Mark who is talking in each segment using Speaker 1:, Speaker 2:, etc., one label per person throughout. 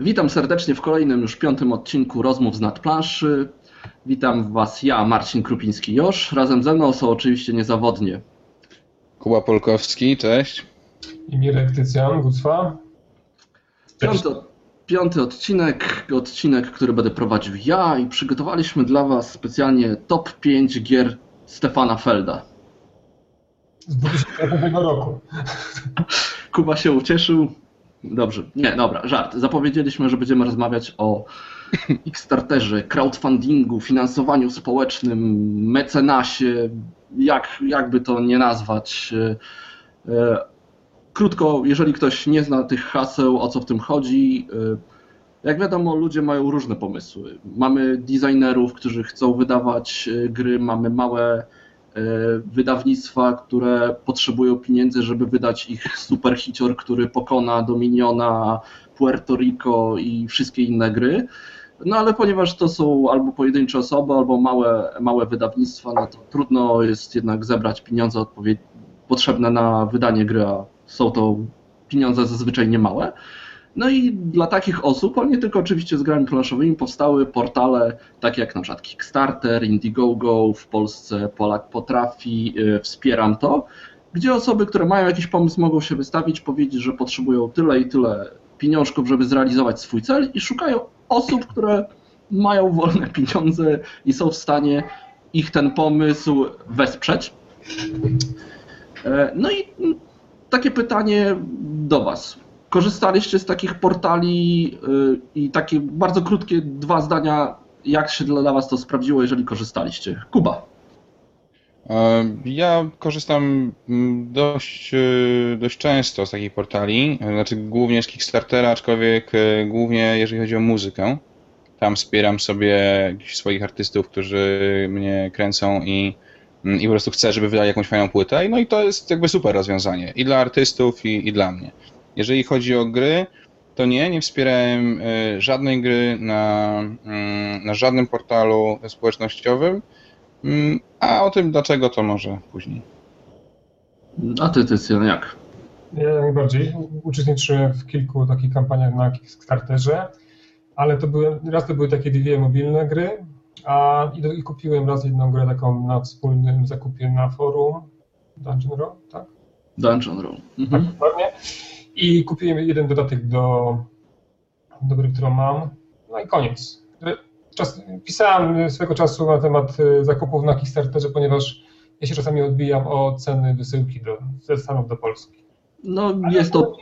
Speaker 1: Witam serdecznie w kolejnym już piątym odcinku Rozmów z nadplanszy. Witam Was ja, Marcin Krupiński-Josz. Razem ze mną są oczywiście niezawodnie
Speaker 2: Kuba Polkowski, cześć.
Speaker 3: I Mirek Tycjan, Gucwa.
Speaker 1: Piąty, piąty odcinek, odcinek, który będę prowadził ja i przygotowaliśmy dla Was specjalnie top 5 gier Stefana Felda.
Speaker 3: Z 2000 roku.
Speaker 1: Kuba się ucieszył. Dobrze, nie, dobra, żart. Zapowiedzieliśmy, że będziemy rozmawiać o Kickstarterze, crowdfundingu, finansowaniu społecznym, mecenasie, jak, jakby to nie nazwać. E, e, Krótko, jeżeli ktoś nie zna tych haseł, o co w tym chodzi, e, jak wiadomo, ludzie mają różne pomysły. Mamy designerów, którzy chcą wydawać gry, mamy małe wydawnictwa, które potrzebują pieniędzy, żeby wydać ich superhicior, który pokona Dominiona, Puerto Rico i wszystkie inne gry. No ale ponieważ to są albo pojedyncze osoby, albo małe, małe wydawnictwa, no to trudno jest jednak zebrać pieniądze potrzebne na wydanie gry, a są to pieniądze zazwyczaj niemałe. No i dla takich osób, ale nie tylko oczywiście z grami planszowymi, powstały portale takie jak na przykład Kickstarter, Indiegogo, w Polsce Polak Potrafi, yy, Wspieram to, gdzie osoby, które mają jakiś pomysł, mogą się wystawić, powiedzieć, że potrzebują tyle i tyle pieniążków, żeby zrealizować swój cel i szukają osób, które mają wolne pieniądze i są w stanie ich ten pomysł wesprzeć. E, no i takie pytanie do Was. Korzystaliście z takich portali y, i takie bardzo krótkie dwa zdania, jak się dla Was to sprawdziło, jeżeli korzystaliście? Kuba.
Speaker 2: E, ja korzystam mm, dość, y, dość często z takich portali, znaczy głównie z Kickstartera, aczkolwiek y, głównie jeżeli chodzi o muzykę. Tam wspieram sobie swoich artystów, którzy mnie kręcą i, mm, i po prostu chcę, żeby wydali jakąś fajną płytę. No i to jest jakby super rozwiązanie i dla artystów, i, i dla mnie. Jeżeli chodzi o gry, to nie, nie wspierałem y, żadnej gry na, mm, na żadnym portalu społecznościowym, mm, a o tym dlaczego to może później.
Speaker 1: A ty, Tycjan, jak?
Speaker 3: Ja najbardziej. Uczestniczyłem w kilku takich kampaniach na Kickstarterze, ale to były, raz to były takie dwie mobilne gry, a i, i kupiłem raz jedną grę taką na wspólnym zakupie na forum Dungeon Row, tak?
Speaker 1: Dungeon Row.
Speaker 3: Mhm. Tak, dokładnie. I kupiłem jeden dodatek do, do gry, którą mam. No i koniec. Czas, pisałem swego czasu na temat y, zakupów na Kickstarterze, ponieważ ja się czasami odbijam o ceny wysyłki do, ze Stanów do Polski.
Speaker 1: No jest to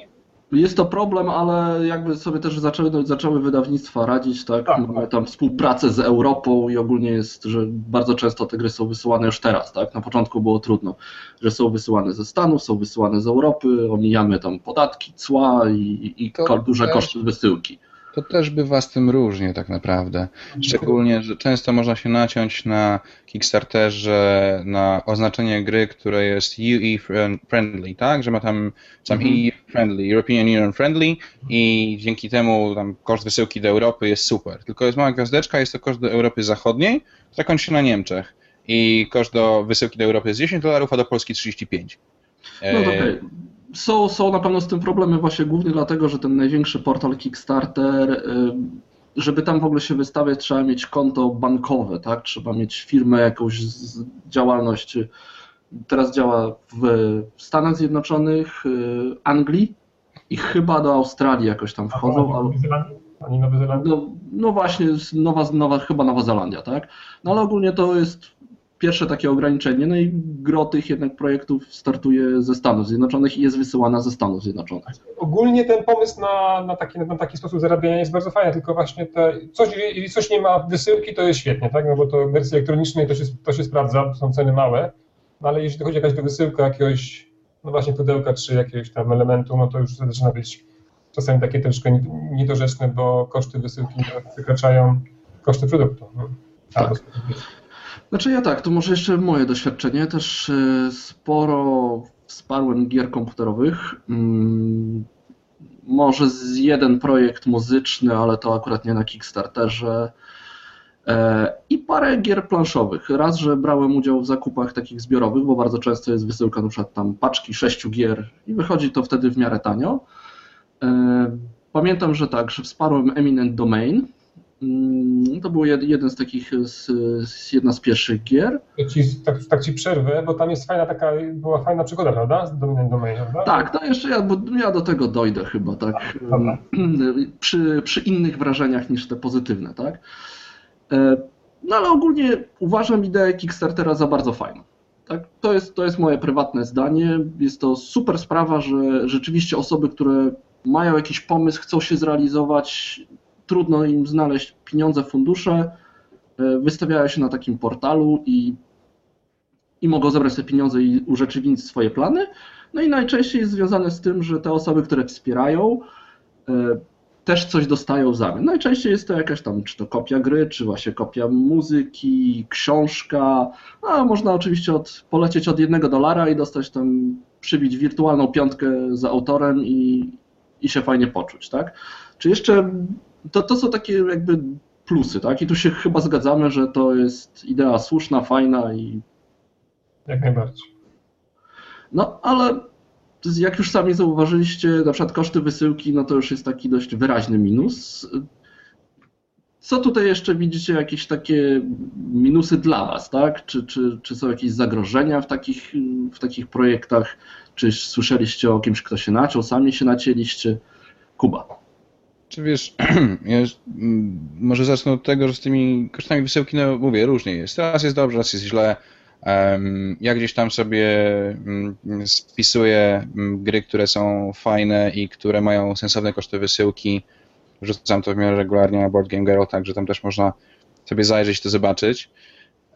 Speaker 1: jest to problem, ale jakby sobie też zaczęły, zaczęły wydawnictwa radzić, tak? tak Mamy tam współpracę z Europą i ogólnie jest, że bardzo często te gry są wysyłane już teraz, tak? Na początku było trudno, że są wysyłane ze Stanów, są wysyłane z Europy, omijamy tam podatki, cła i, i duże koszty wysyłki.
Speaker 2: To też bywa z tym różnie tak naprawdę. Szczególnie, że często można się naciąć na Kickstarterze na oznaczenie gry, które jest UE friendly, tak? Że ma tam sam mhm. EU friendly, European Union friendly i dzięki temu tam koszt wysyłki do Europy jest super. Tylko jest mała gwiazdeczka, jest to koszt do Europy Zachodniej, która kończy się na Niemczech. I koszt do wysyłki do Europy jest 10 dolarów, a do Polski 35.
Speaker 1: No. Są, są na pewno z tym problemy właśnie głównie dlatego, że ten największy portal Kickstarter, y, żeby tam w ogóle się wystawiać, trzeba mieć konto bankowe, tak? Trzeba mieć firmę, jakąś działalność. Teraz działa w Stanach Zjednoczonych, y, Anglii i chyba do Australii jakoś tam wchodzą.
Speaker 3: Ani Nowa Zelandia?
Speaker 1: No, no właśnie, Nowa, Nowa, chyba Nowa Zelandia, tak? No ale ogólnie to jest pierwsze takie ograniczenie, no i gro tych jednak projektów startuje ze Stanów Zjednoczonych i jest wysyłana ze Stanów Zjednoczonych.
Speaker 3: Ogólnie ten pomysł na, na, taki, na taki sposób zarabiania jest bardzo fajny, tylko właśnie te, coś, jeżeli coś nie ma wysyłki, to jest świetnie, tak? No bo to w wersji elektronicznej to się, to się sprawdza, są ceny małe, no ale jeśli dochodzi jakaś wysyłka jakiegoś, no właśnie pudełka czy jakiegoś tam elementu, no to już zaczyna być czasami takie troszkę niedorzeczne, bo koszty wysyłki wykraczają koszty produktu. No.
Speaker 1: Tak. Znaczy ja tak, to może jeszcze moje doświadczenie. Też e, sporo wsparłem gier komputerowych. Mm, może z jeden projekt muzyczny, ale to akurat nie na Kickstarterze. E, I parę gier planszowych. Raz, że brałem udział w zakupach takich zbiorowych, bo bardzo często jest wysyłka na przykład tam paczki sześciu gier i wychodzi to wtedy w miarę tanio. E, pamiętam, że tak, że wsparłem Eminent Domain. Mm, to był jeden z takich, z, z jedna z pierwszych gier.
Speaker 3: Ci, tak, tak ci przerwę, bo tam jest fajna taka, była fajna przygoda, prawda? Z Domain Domain, prawda?
Speaker 1: Tak, to jeszcze ja, bo ja do tego dojdę chyba, tak.
Speaker 3: Dobra.
Speaker 1: Przy, przy innych wrażeniach niż te pozytywne, tak. E, no ale ogólnie uważam ideę Kickstartera za bardzo fajną. Tak? To, jest, to jest moje prywatne zdanie. Jest to super sprawa, że rzeczywiście osoby, które mają jakiś pomysł, chcą się zrealizować, trudno im znaleźć pieniądze, fundusze, e, wystawiają się na takim portalu i, i mogą zebrać te pieniądze i urzeczywistnić swoje plany. No i najczęściej jest związane z tym, że te osoby, które wspierają, e, też coś dostają w zamian. Najczęściej jest to jakaś tam, czy to kopia gry, czy właśnie kopia muzyki, książka, a można oczywiście od, polecieć od jednego dolara i dostać tam, przybić wirtualną piątkę za autorem i, i się fajnie poczuć, tak? Czy jeszcze, to, to są takie jakby plusy, tak? I tu się chyba zgadzamy, że to jest idea słuszna, fajna i...
Speaker 3: Jak najbardziej.
Speaker 1: No, ale jak już sami zauważyliście, na przykład koszty wysyłki, no to już jest taki dość wyraźny minus. Co tutaj jeszcze widzicie, jakieś takie minusy dla Was, tak? Czy, czy, czy są jakieś zagrożenia w takich, w takich projektach? Czy słyszeliście o kimś, kto się naciął, sami się nacięliście? Kuba.
Speaker 2: Czy wiesz, ja może zacznę od tego, że z tymi kosztami wysyłki, no mówię, różnie jest. Raz jest dobrze, raz jest źle. Ja gdzieś tam sobie mm, spisuję mm, gry, które są fajne i które mają sensowne koszty wysyłki. Wrzucam to w miarę regularnie na Board Game Girl, także tam też można sobie zajrzeć to zobaczyć.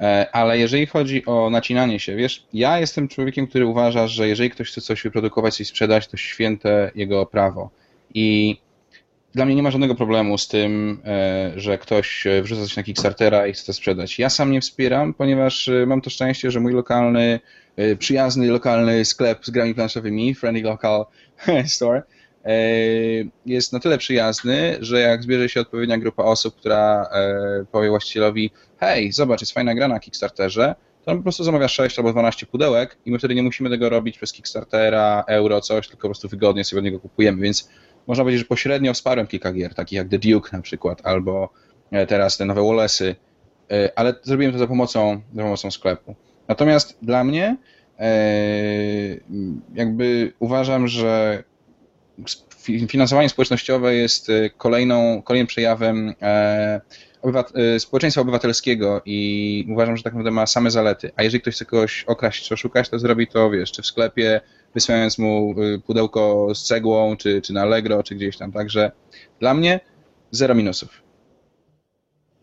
Speaker 2: E, ale jeżeli chodzi o nacinanie się, wiesz, ja jestem człowiekiem, który uważa, że jeżeli ktoś chce coś wyprodukować i sprzedać, to święte jego prawo. I dla mnie nie ma żadnego problemu z tym, e, że ktoś e, wrzuca coś na Kickstartera i chce to sprzedać. Ja sam nie wspieram, ponieważ e, mam to szczęście, że mój lokalny, przyjazny lokalny sklep z grami planszowymi, Friendly Local Store, jest na tyle przyjazny, że jak zbierze się odpowiednia grupa osób, która powie właścicielowi hej, zobacz, jest fajna gra na Kickstarterze, to on po prostu zamawia 6 albo 12 pudełek i my wtedy nie musimy tego robić przez Kickstartera, euro, coś, tylko po prostu wygodnie sobie od niego kupujemy, więc można powiedzieć, że pośrednio wsparłem kilka gier, takich jak The Duke na przykład, albo e, teraz te nowe Wallace'y, e, ale zrobiłem to za pomocą, za pomocą sklepu. Natomiast dla mnie e, jakby uważam, że finansowanie społecznościowe jest kolejną, kolejnym przejawem społeczeństwa obywatelskiego i uważam, że tak naprawdę ma same zalety. A jeżeli ktoś chce kogoś okraść czy oszukać, to zrobi to, wiesz, czy w sklepie, wysyłając mu y, pudełko z cegłą, czy, czy na Allegro, czy gdzieś tam. Także dla mnie zero minusów.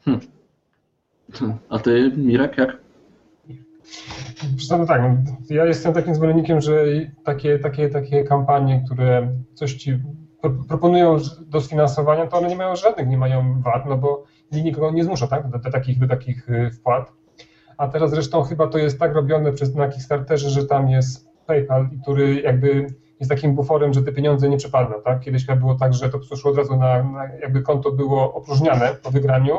Speaker 1: Hmm. A ty, Mirek, jak?
Speaker 3: No tak, no, ja jestem takim zwolennikiem, że takie, takie, takie kampanie, które coś ci proponują do sfinansowania, to one nie mają żadnych, nie mają wad, no bo nikogo nie zmusza tak, do, do, takich, do takich y, wpłat. A teraz zresztą chyba to jest tak robione przez, na Kickstarterze, że tam jest PayPal, który jakby jest takim buforem, że te pieniądze nie przepadną. Tak? Kiedyś było tak, że to szło od razu na, na, jakby konto było opróżniane po wygraniu,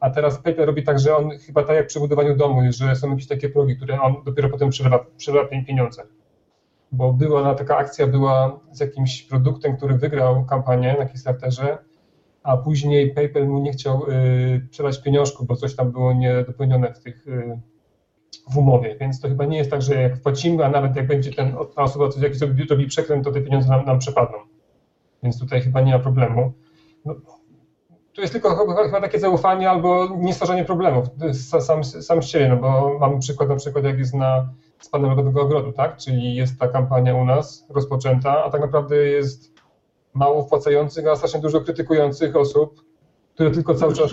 Speaker 3: a teraz PayPal robi tak, że on chyba tak jak przy budowaniu domu, że są jakieś takie progi, które on dopiero potem przelewa, przelewa pieniądze. Bo była taka akcja była z jakimś produktem, który wygrał kampanię na Kickstarterze, a później PayPal mu nie chciał y, przelać pieniążku, bo coś tam było niedopełnione w tych y, w umowie, więc to chyba nie jest tak, że jak wpłacimy, a nawet jak będzie ten, ta osoba coś jakiś robi, robi przekręt, to te pieniądze nam, nam przepadną. Więc tutaj chyba nie ma problemu. No, tu jest tylko chyba, takie zaufanie albo niestwarzanie problemów sam, sam z siebie, no bo mamy przykład na przykład jak jest na spadem Lodowego Ogrodu, tak? Czyli jest ta kampania u nas rozpoczęta, a tak naprawdę jest mało wpłacających, a strasznie dużo krytykujących osób, które tylko cały czas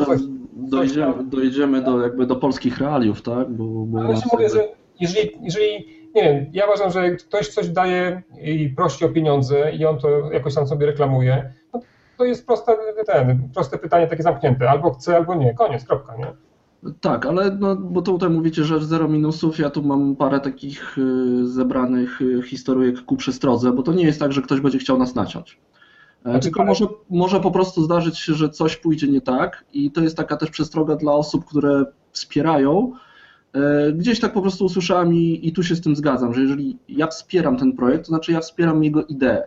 Speaker 1: dojdziemy, dojdziemy do, jakby do polskich realiów, tak? Bo,
Speaker 3: bo Ale mówię, jakby... że jeżeli, jeżeli, nie wiem, ja uważam, że ktoś coś daje i prosi o pieniądze i on to jakoś tam sobie reklamuje, no to jest proste, ten, proste pytanie takie zamknięte, albo chce, albo nie, koniec, kropka, nie?
Speaker 1: Tak, ale no, bo tutaj mówicie, że zero minusów, ja tu mam parę takich y, zebranych y, historyjek ku przestrodze, bo to nie jest tak, że ktoś będzie chciał nas naciąć. Znaczy, Tylko może, może po prostu zdarzyć się, że coś pójdzie nie tak i to jest taka też przestroga dla osób, które wspierają. E, gdzieś tak po prostu usłyszałem i, i tu się z tym zgadzam, że jeżeli ja wspieram ten projekt, to znaczy ja wspieram jego ideę.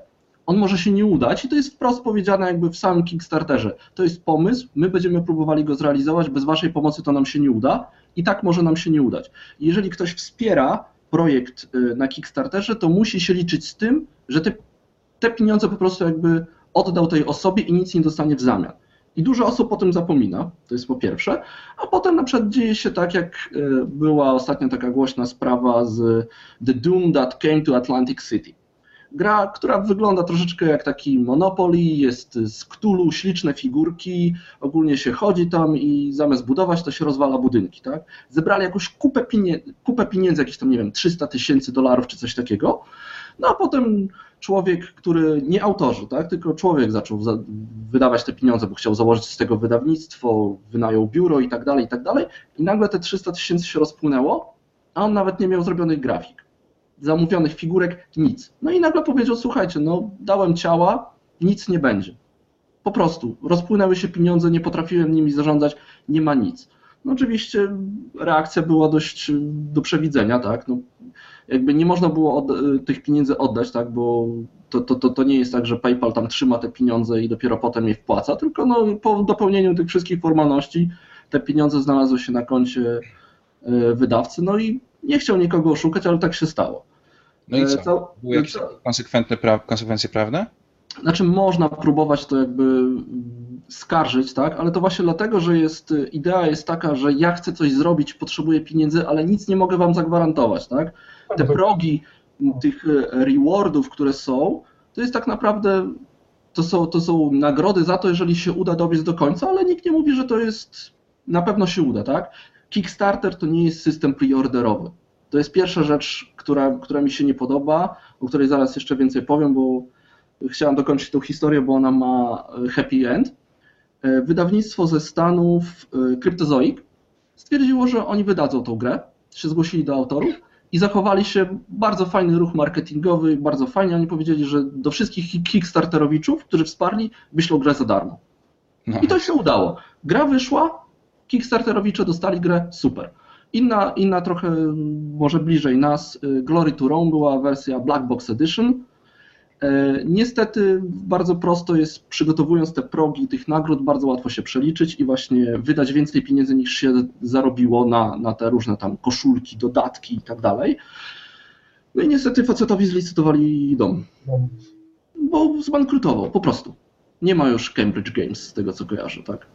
Speaker 1: on może się nie udać i to jest wprost powiedziane jakby w samym Kickstarterze. To jest pomysł, my będziemy próbowali go zrealizować, bez waszej pomocy to nam się nie uda i tak może nam się nie udać. Jeżeli ktoś wspiera projekt y, na Kickstarterze, to musi się liczyć z tym, że te, te pieniądze po prostu jakby oddał tej osobie i nic nie dostanie w zamian. I dużo osób o tym zapomina, to jest po pierwsze, a potem na przykład dzieje się tak, jak y, była ostatnio taka głośna sprawa z The Doom That Came to Atlantic City. Gra, która wygląda troszeczkę jak taki Monopoly, jest z Cthulhu, śliczne figurki, ogólnie się chodzi tam i zamiast budować, to się rozwala budynki, tak? Zebrali jakąś kupę, pienie kupę pieniędzy, jakieś tam, nie wiem, 300 tysięcy dolarów czy coś takiego, no a potem człowiek, który nie autorzy, tak, tylko człowiek zaczął za, wydawać te pieniądze, bo chciał założyć z tego wydawnictwo, wynajął biuro i tak dalej, i tak dalej, i nagle te 300 tysięcy się rozpłynęło, a on nawet nie miał zrobionych grafik zamówionych figurek, nic. No i nagle powiedział, słuchajcie, no dałem ciała, nic nie będzie. Po prostu, rozpłynęły się pieniądze, nie potrafiłem nimi zarządzać, nie ma nic. No oczywiście reakcja była dość do przewidzenia, tak, no, jakby nie można było od, tych pieniędzy oddać, tak, bo to, to, to, to nie jest tak, że PayPal tam trzyma te pieniądze i dopiero potem je wpłaca, tylko no, po dopełnieniu tych wszystkich formalności te pieniądze znalazły się na koncie e, wydawcy, no i nie chciał nikogo oszukać, ale tak się stało.
Speaker 2: No i e, co? Były jakieś konsekwentne pra konsekwencje prawne?
Speaker 1: Znaczy można próbować to jakby skarżyć, tak, ale to właśnie dlatego, że jest, idea jest taka, że ja chcę coś zrobić, potrzebuję pieniędzy, ale nic nie mogę wam zagwarantować, tak. Te progi tych e, rewardów, które są, to jest tak naprawdę, to są, to są nagrody za to, jeżeli się uda dobiec do końca, ale nikt nie mówi, że to jest, na pewno się uda, tak. Kickstarter to nie jest system preorderowy. To jest pierwsza rzecz, która, która mi się nie podoba, o której zaraz jeszcze więcej powiem, bo chciałem dokończyć tą historię, bo ona ma e, happy end. E, wydawnictwo ze Stanów, Cryptozoic, stwierdziło, że oni wydadzą tą grę, się zgłosili do autorów i zachowali się bardzo fajny ruch marketingowy, bardzo fajnie. Oni powiedzieli, że do wszystkich Kickstarterowiczów, którzy wsparli, wyślą grę za darmo. No. I to się udało. Gra wyszła, Kickstarterowicze dostali grę, super. Inna, inna trochę może bliżej nas, y, Glory to Rome była wersja Black Box Edition. E, niestety bardzo prosto jest, przygotowując te progi tych nagród, bardzo łatwo się przeliczyć i właśnie wydać więcej pieniędzy niż się zarobiło na, na te różne tam koszulki, dodatki i tak dalej. No i niestety facetowi zlicytowali dom, bo zbankrutował, po prostu. Nie ma już Cambridge Games z tego co kojarzę, tak?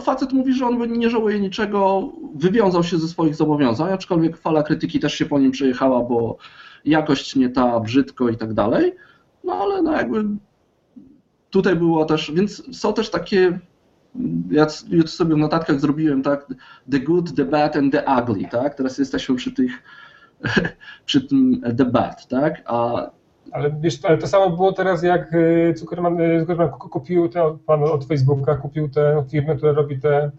Speaker 1: facet mówi, że on nie żałuje niczego, wywiązał się ze swoich zobowiązań, aczkolwiek fala krytyki też się po nim przejechała, bo jakość nie ta, brzydko i tak dalej. No ale no jakby tutaj było też, więc są też takie, ja sobie w notatkach zrobiłem, tak, the good, the bad and the ugly, tak, teraz jesteśmy przy tych, przy tym the bad, tak, a
Speaker 3: ale wiesz, ale to samo było teraz, jak y, Zuckerman, y, Zuckerman kupił te, pan od Facebooka, kupił tę firmę, która robi te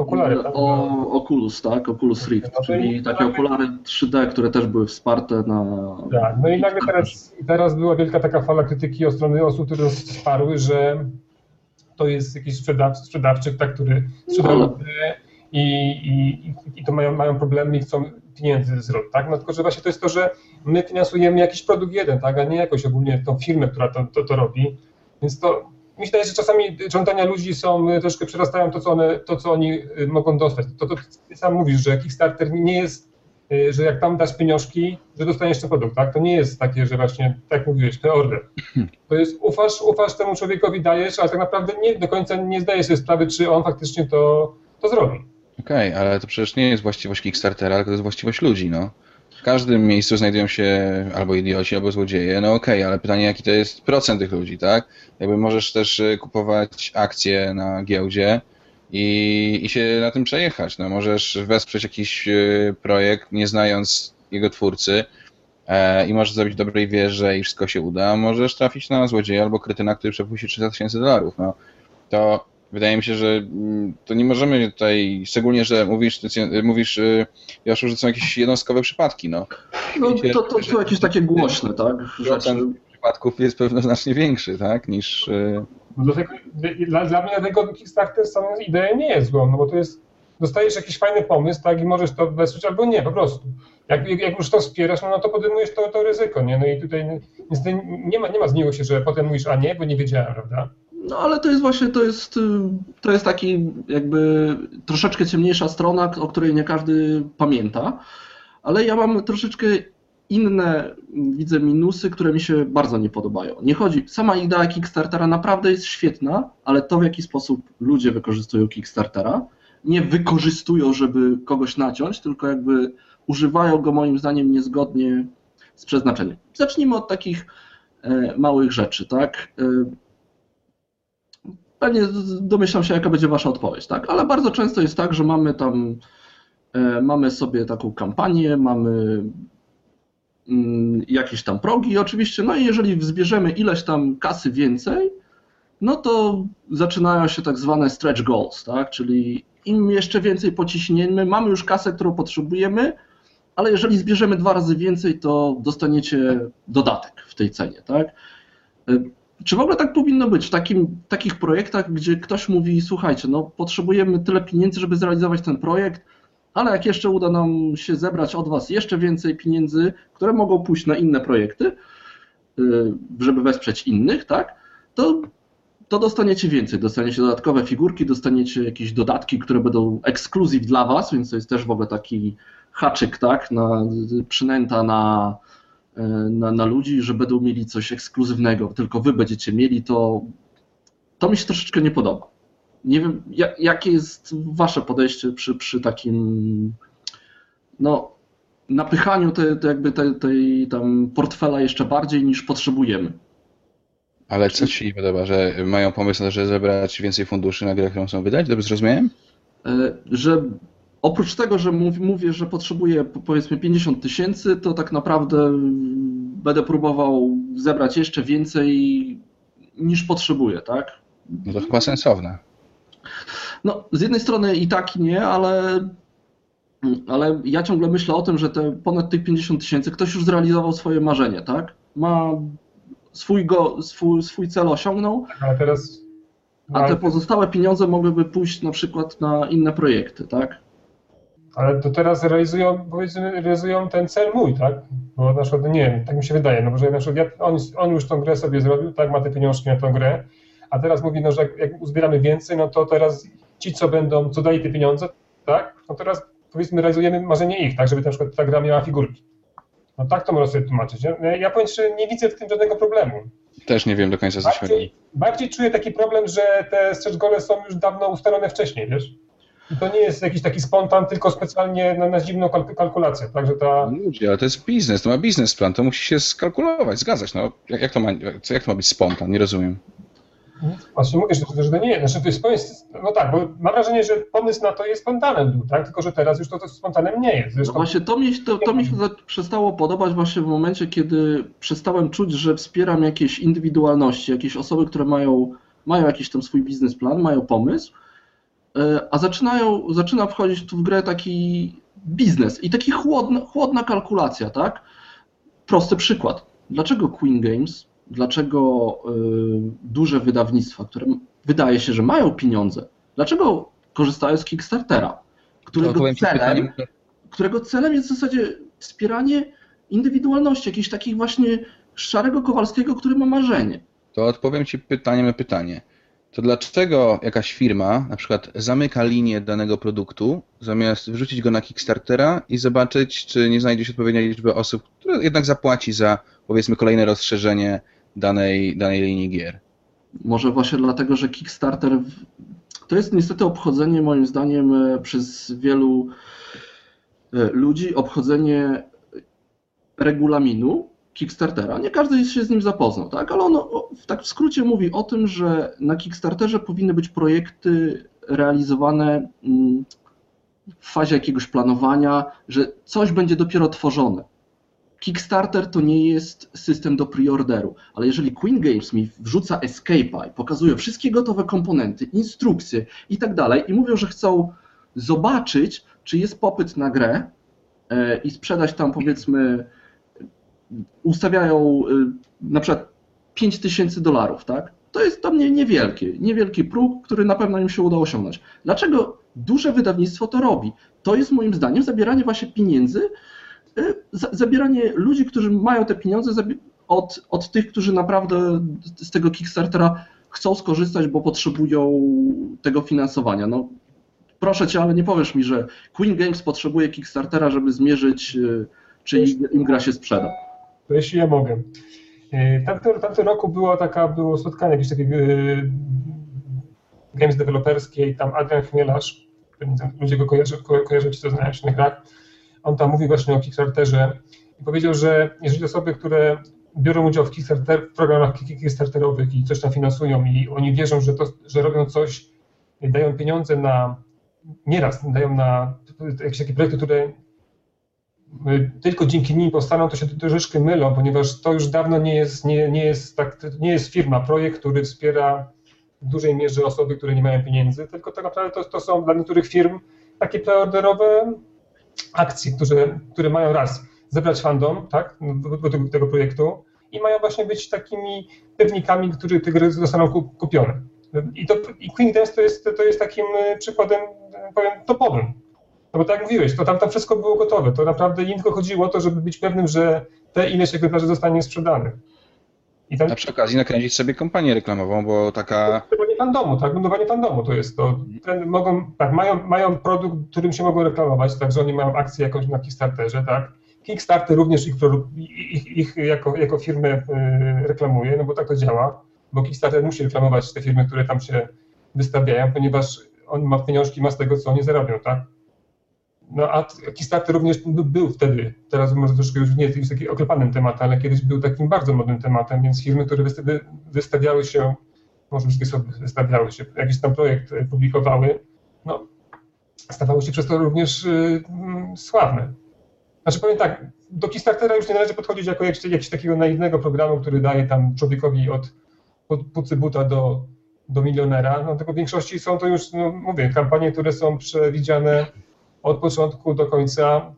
Speaker 3: okulary.
Speaker 1: Tak? O, Oculus, tak? Oculus Rift, no czyli takie okulary 3D, które też były wsparte na...
Speaker 3: Tak, no i nagle teraz, teraz była wielka taka fala krytyki od strony osób, które wsparły, że to jest jakiś sprzedawczy, sprzedawczyk, tak, który sprzedał no, i, i, i to mają, mają problemy i chcą pieniędzy zwrot, tak? No tylko, że właśnie to jest to, że my finansujemy jakiś produkt jeden, tak? A nie jakoś ogólnie tą firmę, która to, to, to robi. Więc to myślę, że czasami żądania ludzi są, y, troszkę przerastają to, co, one, to, co oni y, mogą dostać. To, to ty sam mówisz, że Kickstarter nie jest, y, że jak tam dasz pieniążki, że dostaniesz ten produkt, tak? To nie jest takie, że właśnie, tak mówiłeś, preorder. To jest ufasz, ufasz temu człowiekowi, dajesz, ale tak naprawdę nie do końca nie zdajesz sobie sprawy, czy on faktycznie to, to zrobi.
Speaker 2: Okej, okay, ale to przecież nie jest właściwość Kickstartera, tylko to jest właściwość ludzi, no. W każdym miejscu znajdują się albo idioci, albo złodzieje. No okej, okay, ale pytanie, jaki to jest procent tych ludzi, tak? Jakby możesz też y, kupować akcje na giełdzie i, i się na tym przejechać. No, możesz wesprzeć jakiś y, projekt, nie znając jego twórcy e, i możesz zrobić dobrej wierze i wszystko się uda. Możesz trafić na złodzieja albo krytyna, który przepuści 300 tysięcy dolarów. No, to Wydaje mi się, że mm, to nie możemy tutaj, szczególnie, że mówisz, mówisz y, Joszu, że są jakieś jednostkowe przypadki. No,
Speaker 1: no to, to są jakieś takie głośne, tak?
Speaker 2: Procent przypadków jest pewno znacznie większy, tak, niż... Y,
Speaker 3: no dla, dla mnie tego Kickstarter samą ideę nie jest złą, no bo to jest dostajesz jakiś fajny pomysł, tak, i możesz to wesprzeć albo nie, po prostu. Jak, jak już to wspierasz, no, no to podejmujesz to, to ryzyko, nie? No i tutaj niestety nie ma, nie ma zmiłuj się, że potem mówisz, a nie, bo nie wiedziałem, prawda?
Speaker 1: No ale to jest właśnie, to jest, y, to jest taki jakby troszeczkę ciemniejsza strona, o której nie każdy pamięta, ale ja mam troszeczkę inne, widzę minusy, które mi się bardzo nie podobają. Nie chodzi, sama idea Kickstartera naprawdę jest świetna, ale to w jaki sposób ludzie wykorzystują Kickstartera, nie wykorzystują, żeby kogoś naciąć, tylko jakby używają go moim zdaniem niezgodnie z przeznaczeniem. Zacznijmy od takich e, małych rzeczy, tak? E, Pewnie domyślam się, jaka będzie Wasza odpowiedź, tak? Ale bardzo często jest tak, że mamy tam, e, mamy sobie taką kampanię, mamy mm, jakieś tam progi oczywiście, no i jeżeli zbierzemy ileś tam kasy więcej, no to zaczynają się tak zwane stretch goals, tak? Czyli im jeszcze więcej pociśniemy, mamy już kasę, którą potrzebujemy, ale jeżeli zbierzemy dwa razy więcej, to dostaniecie dodatek w tej cenie, tak? Czy w ogóle tak powinno być w takim, takich projektach, gdzie ktoś mówi, słuchajcie, no potrzebujemy tyle pieniędzy, żeby zrealizować ten projekt, ale jak jeszcze uda nam się zebrać od Was jeszcze więcej pieniędzy, które mogą pójść na inne projekty, y, żeby wesprzeć innych, tak, to, to dostaniecie więcej. Dostaniecie dodatkowe figurki, dostaniecie jakieś dodatki, które będą ekskluzyw dla Was, więc to jest też w ogóle taki haczyk, tak, na, przynęta na, na, na ludzi, że będą mieli coś ekskluzywnego, tylko wy będziecie mieli, to, to mi się troszeczkę nie podoba. Nie wiem, jak, jakie jest wasze podejście przy, przy takim no, napychaniu te, te jakby tej, tej tam portfela jeszcze bardziej niż potrzebujemy.
Speaker 2: Ale co ci nie podoba, że mają pomysł na to, żeby zebrać więcej funduszy na grę, którą chcą wydać? Dobrze zrozumiałem?
Speaker 1: E, że Oprócz tego, że mówię, że potrzebuję powiedzmy 50 tysięcy, to tak naprawdę będę próbował zebrać jeszcze więcej niż potrzebuję, tak?
Speaker 2: No to chyba sensowne.
Speaker 1: No, z jednej strony i tak i nie, ale, ale ja ciągle myślę o tym, że te ponad tych 50 tysięcy ktoś już zrealizował swoje marzenie, tak? Ma swój, go, swój, swój cel osiągnął.
Speaker 3: Tak, ale teraz.
Speaker 1: A te pozostałe pieniądze mogłyby pójść na przykład na inne projekty, tak?
Speaker 3: Ale to teraz realizują, powiedzmy, realizują ten cel mój, tak? Bo na przykład, nie wiem, tak mi się wydaje, no bo że na przykład ja, on, on już tą grę sobie zrobił, tak, ma te pieniążki na tą grę, a teraz mówi, no, że jak, jak uzbieramy więcej, no to teraz ci, co będą, co dali te pieniądze, tak, no teraz powiedzmy realizujemy marzenie ich, tak, żeby na przykład ta gra miała figurki. No tak to można sobie tłumaczyć. Ja, ja powiem że nie widzę w tym żadnego problemu.
Speaker 2: Też nie wiem do końca, co się
Speaker 3: bardziej, bardziej czuję taki problem, że te stretch gole są już dawno ustalone wcześniej, wiesz? I to nie jest jakiś taki spontan, tylko specjalnie na, na dziwną kalkulację. Także ta...
Speaker 2: Ludzie, ale to jest biznes, to ma biznesplan, to musi się skalkulować, zgadzać. No, jak, jak, to ma, jak to ma być spontan? Nie rozumiem.
Speaker 3: Właśnie mówię, że, że to nie jest. Znaczy, to jest pomysł, no tak, bo mam wrażenie, że pomysł na to jest spontanem był, tak? Tylko, że teraz już to, to spontanem nie jest.
Speaker 1: Zresztą... No właśnie to mi, to, to mi się przestało podobać właśnie w momencie, kiedy przestałem czuć, że wspieram jakieś indywidualności, jakieś osoby, które mają, mają jakiś tam swój biznesplan, mają pomysł, a zaczynają, zaczyna wchodzić tu w grę taki biznes i taki chłodna, chłodna kalkulacja, tak? Prosty przykład. Dlaczego Queen Games, dlaczego y, duże wydawnictwa, które wydaje się, że mają pieniądze, dlaczego korzystają z Kickstartera, którego celem, którego celem jest w zasadzie wspieranie indywidualności, jakiejś takich właśnie szarego Kowalskiego, który ma marzenie.
Speaker 2: To odpowiem Ci pytaniem na pytanie to dlaczego jakaś firma na przykład zamyka linię danego produktu, zamiast wrzucić go na Kickstartera i zobaczyć, czy nie znajdzie się odpowiedniej liczby osób, które jednak zapłaci za powiedzmy kolejne rozszerzenie danej, danej linii gier?
Speaker 1: Może właśnie dlatego, że Kickstarter to jest niestety obchodzenie moim zdaniem e, przez wielu e, ludzi, obchodzenie regulaminu, Kickstartera. Nie każdy się z nim zapoznał, tak? ale on tak w skrócie mówi o tym, że na Kickstarterze powinny być projekty realizowane mm, w fazie jakiegoś planowania, że coś będzie dopiero tworzone. Kickstarter to nie jest system do preorderu, ale jeżeli Queen Games mi wrzuca Escape'a i pokazuje wszystkie gotowe komponenty, instrukcje i tak dalej i mówią, że chcą zobaczyć, czy jest popyt na grę e, i sprzedać tam powiedzmy ustawiają y, na przykład 5 tysięcy dolarów, tak? To jest dla mnie niewielkie, niewielki próg, który na pewno im się uda osiągnąć. Dlaczego duże wydawnictwo to robi. To jest moim zdaniem zabieranie właśnie pieniędzy, y, zabieranie ludzi, którzy mają te pieniądze od, od tych, którzy naprawdę z tego Kickstartera chcą skorzystać, bo potrzebują tego finansowania. No, proszę cię, ale nie powiesz mi, że Queen Games potrzebuje Kickstartera, żeby zmierzyć, y, czy im gra się sprzeda.
Speaker 3: To jeśli ja mogę. Y, tamtym, tamtym roku było, taka, było spotkanie jakieś takie y, games deweloperskie i tam Adrian Chmielarz, ludzie go kojarzą, kojarzą ci, co znają się na grach, on tam mówi właśnie o Kickstarterze i powiedział, że jeżeli osoby, które biorą udział w, Kickstarter, w programach Kickstarterowych i coś tam finansują i oni wierzą, że, to, że robią coś, dają pieniądze na, nieraz dają na jakieś takie projekty, które tylko dzięki nim powstaną, to się troszeczkę mylą, ponieważ to już dawno nie jest, nie, nie jest, tak, nie jest firma, projekt, który wspiera w dużej mierze osoby, które nie mają pieniędzy, tylko tak naprawdę to, to są dla niektórych firm takie preorderowe akcje, które, które mają raz zebrać fandom, tak, do tego, projektu i mają właśnie być takimi pewnikami, które te gry zostaną kupione. I, to, i Queen Dance to jest, to jest takim e, przykładem, powiem, topowym. No bo tak jak mówiłeś, to tam, tam wszystko było gotowe. To naprawdę im tylko chodziło o to, żeby być pewnym, że te ileś egzemplarzy zostanie sprzedane.
Speaker 2: I tam... A przy okazji nakręcić sobie kampanię reklamową, bo taka...
Speaker 3: Budowanie fandomu, tak? Budowanie fandomu to jest to. Ten, mogą, tak, mają, mają produkt, którym się mogą reklamować, także oni mają akcję jakąś na Kickstarterze, tak? Kickstarter również ich, ich, ich jako, jako firmę y, reklamuje, no bo tak to działa, bo Kickstarter musi reklamować te firmy, które tam się wystawiają, ponieważ on ma pieniążki, ma z tego, co oni zarabią, tak? No a Kickstarter również był wtedy, teraz może troszkę już nie jest taki oklepanym tematem, ale kiedyś był takim bardzo modnym tematem, więc firmy, które wystawiały się, może wszystkie sobie wystawiały się, jakiś tam projekt publikowały, no stawały się przez to również y, sławne. Znaczy powiem tak, do Kickstartera już nie należy podchodzić jako jakiegoś, jakiegoś takiego naiwnego programu, który daje tam człowiekowi od, od pucybuta do, do milionera, no tylko w większości są to już, no mówię, kampanie, które są przewidziane od początku do końca,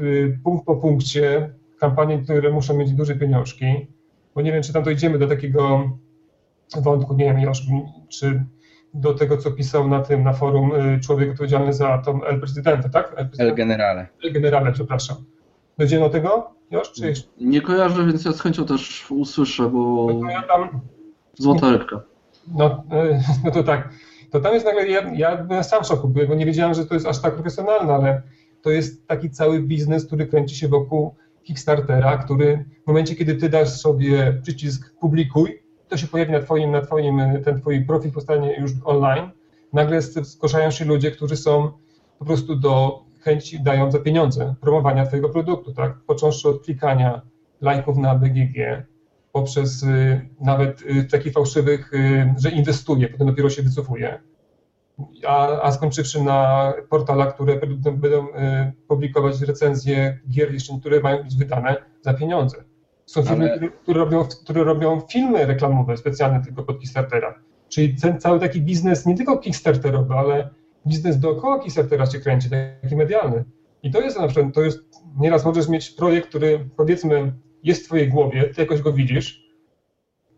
Speaker 3: y, punkt po punkcie, kampanie, które muszą mieć duże pieniążki, bo nie wiem, czy tam dojdziemy do takiego wątku, nie wiem, Josz, czy do tego, co pisał na tym, na forum y, człowiek odpowiedzialny za tą El Presidente, tak?
Speaker 2: El, El Generale.
Speaker 3: El Generale, przepraszam. Dojdziemy do tego już, czy jeszcze?
Speaker 1: Nie kojarzę, więc ja z chęcią też usłyszę, bo no ja tam... złota rybka.
Speaker 3: No, y, no to tak. To tam jest nagle, ja, ja byłem sam w szoku, bo nie wiedziałem, że to jest aż tak profesjonalne, ale to jest taki cały biznes, który kręci się wokół Kickstartera, który w momencie, kiedy ty dasz sobie przycisk publikuj, to się pojawi na twoim, na twoim, ten twój profil powstanie już online, nagle zgłaszają się ludzie, którzy są po prostu do chęci, dają za pieniądze promowania twojego produktu, tak? Począwszy od klikania lajków na BGG, poprzez y, nawet y, takich fałszywych, y, że inwestuje, potem dopiero się wycofuje, a, a skończywszy na portalach, które będą, będą publikować recenzje gier, jeszcze które mają być wydane za pieniądze. Są firmy, Ale... które, robią, które robią filmy reklamowe specjalne tylko pod Kickstartera. Czyli ten cały taki biznes, nie tylko Kickstarterowy, ale biznes dookoła Kickstartera się kręci, taki medialny. I to jest na przykład, to jest, nieraz możesz mieć projekt, który powiedzmy jest w twojej głowie, ty jakoś go widzisz,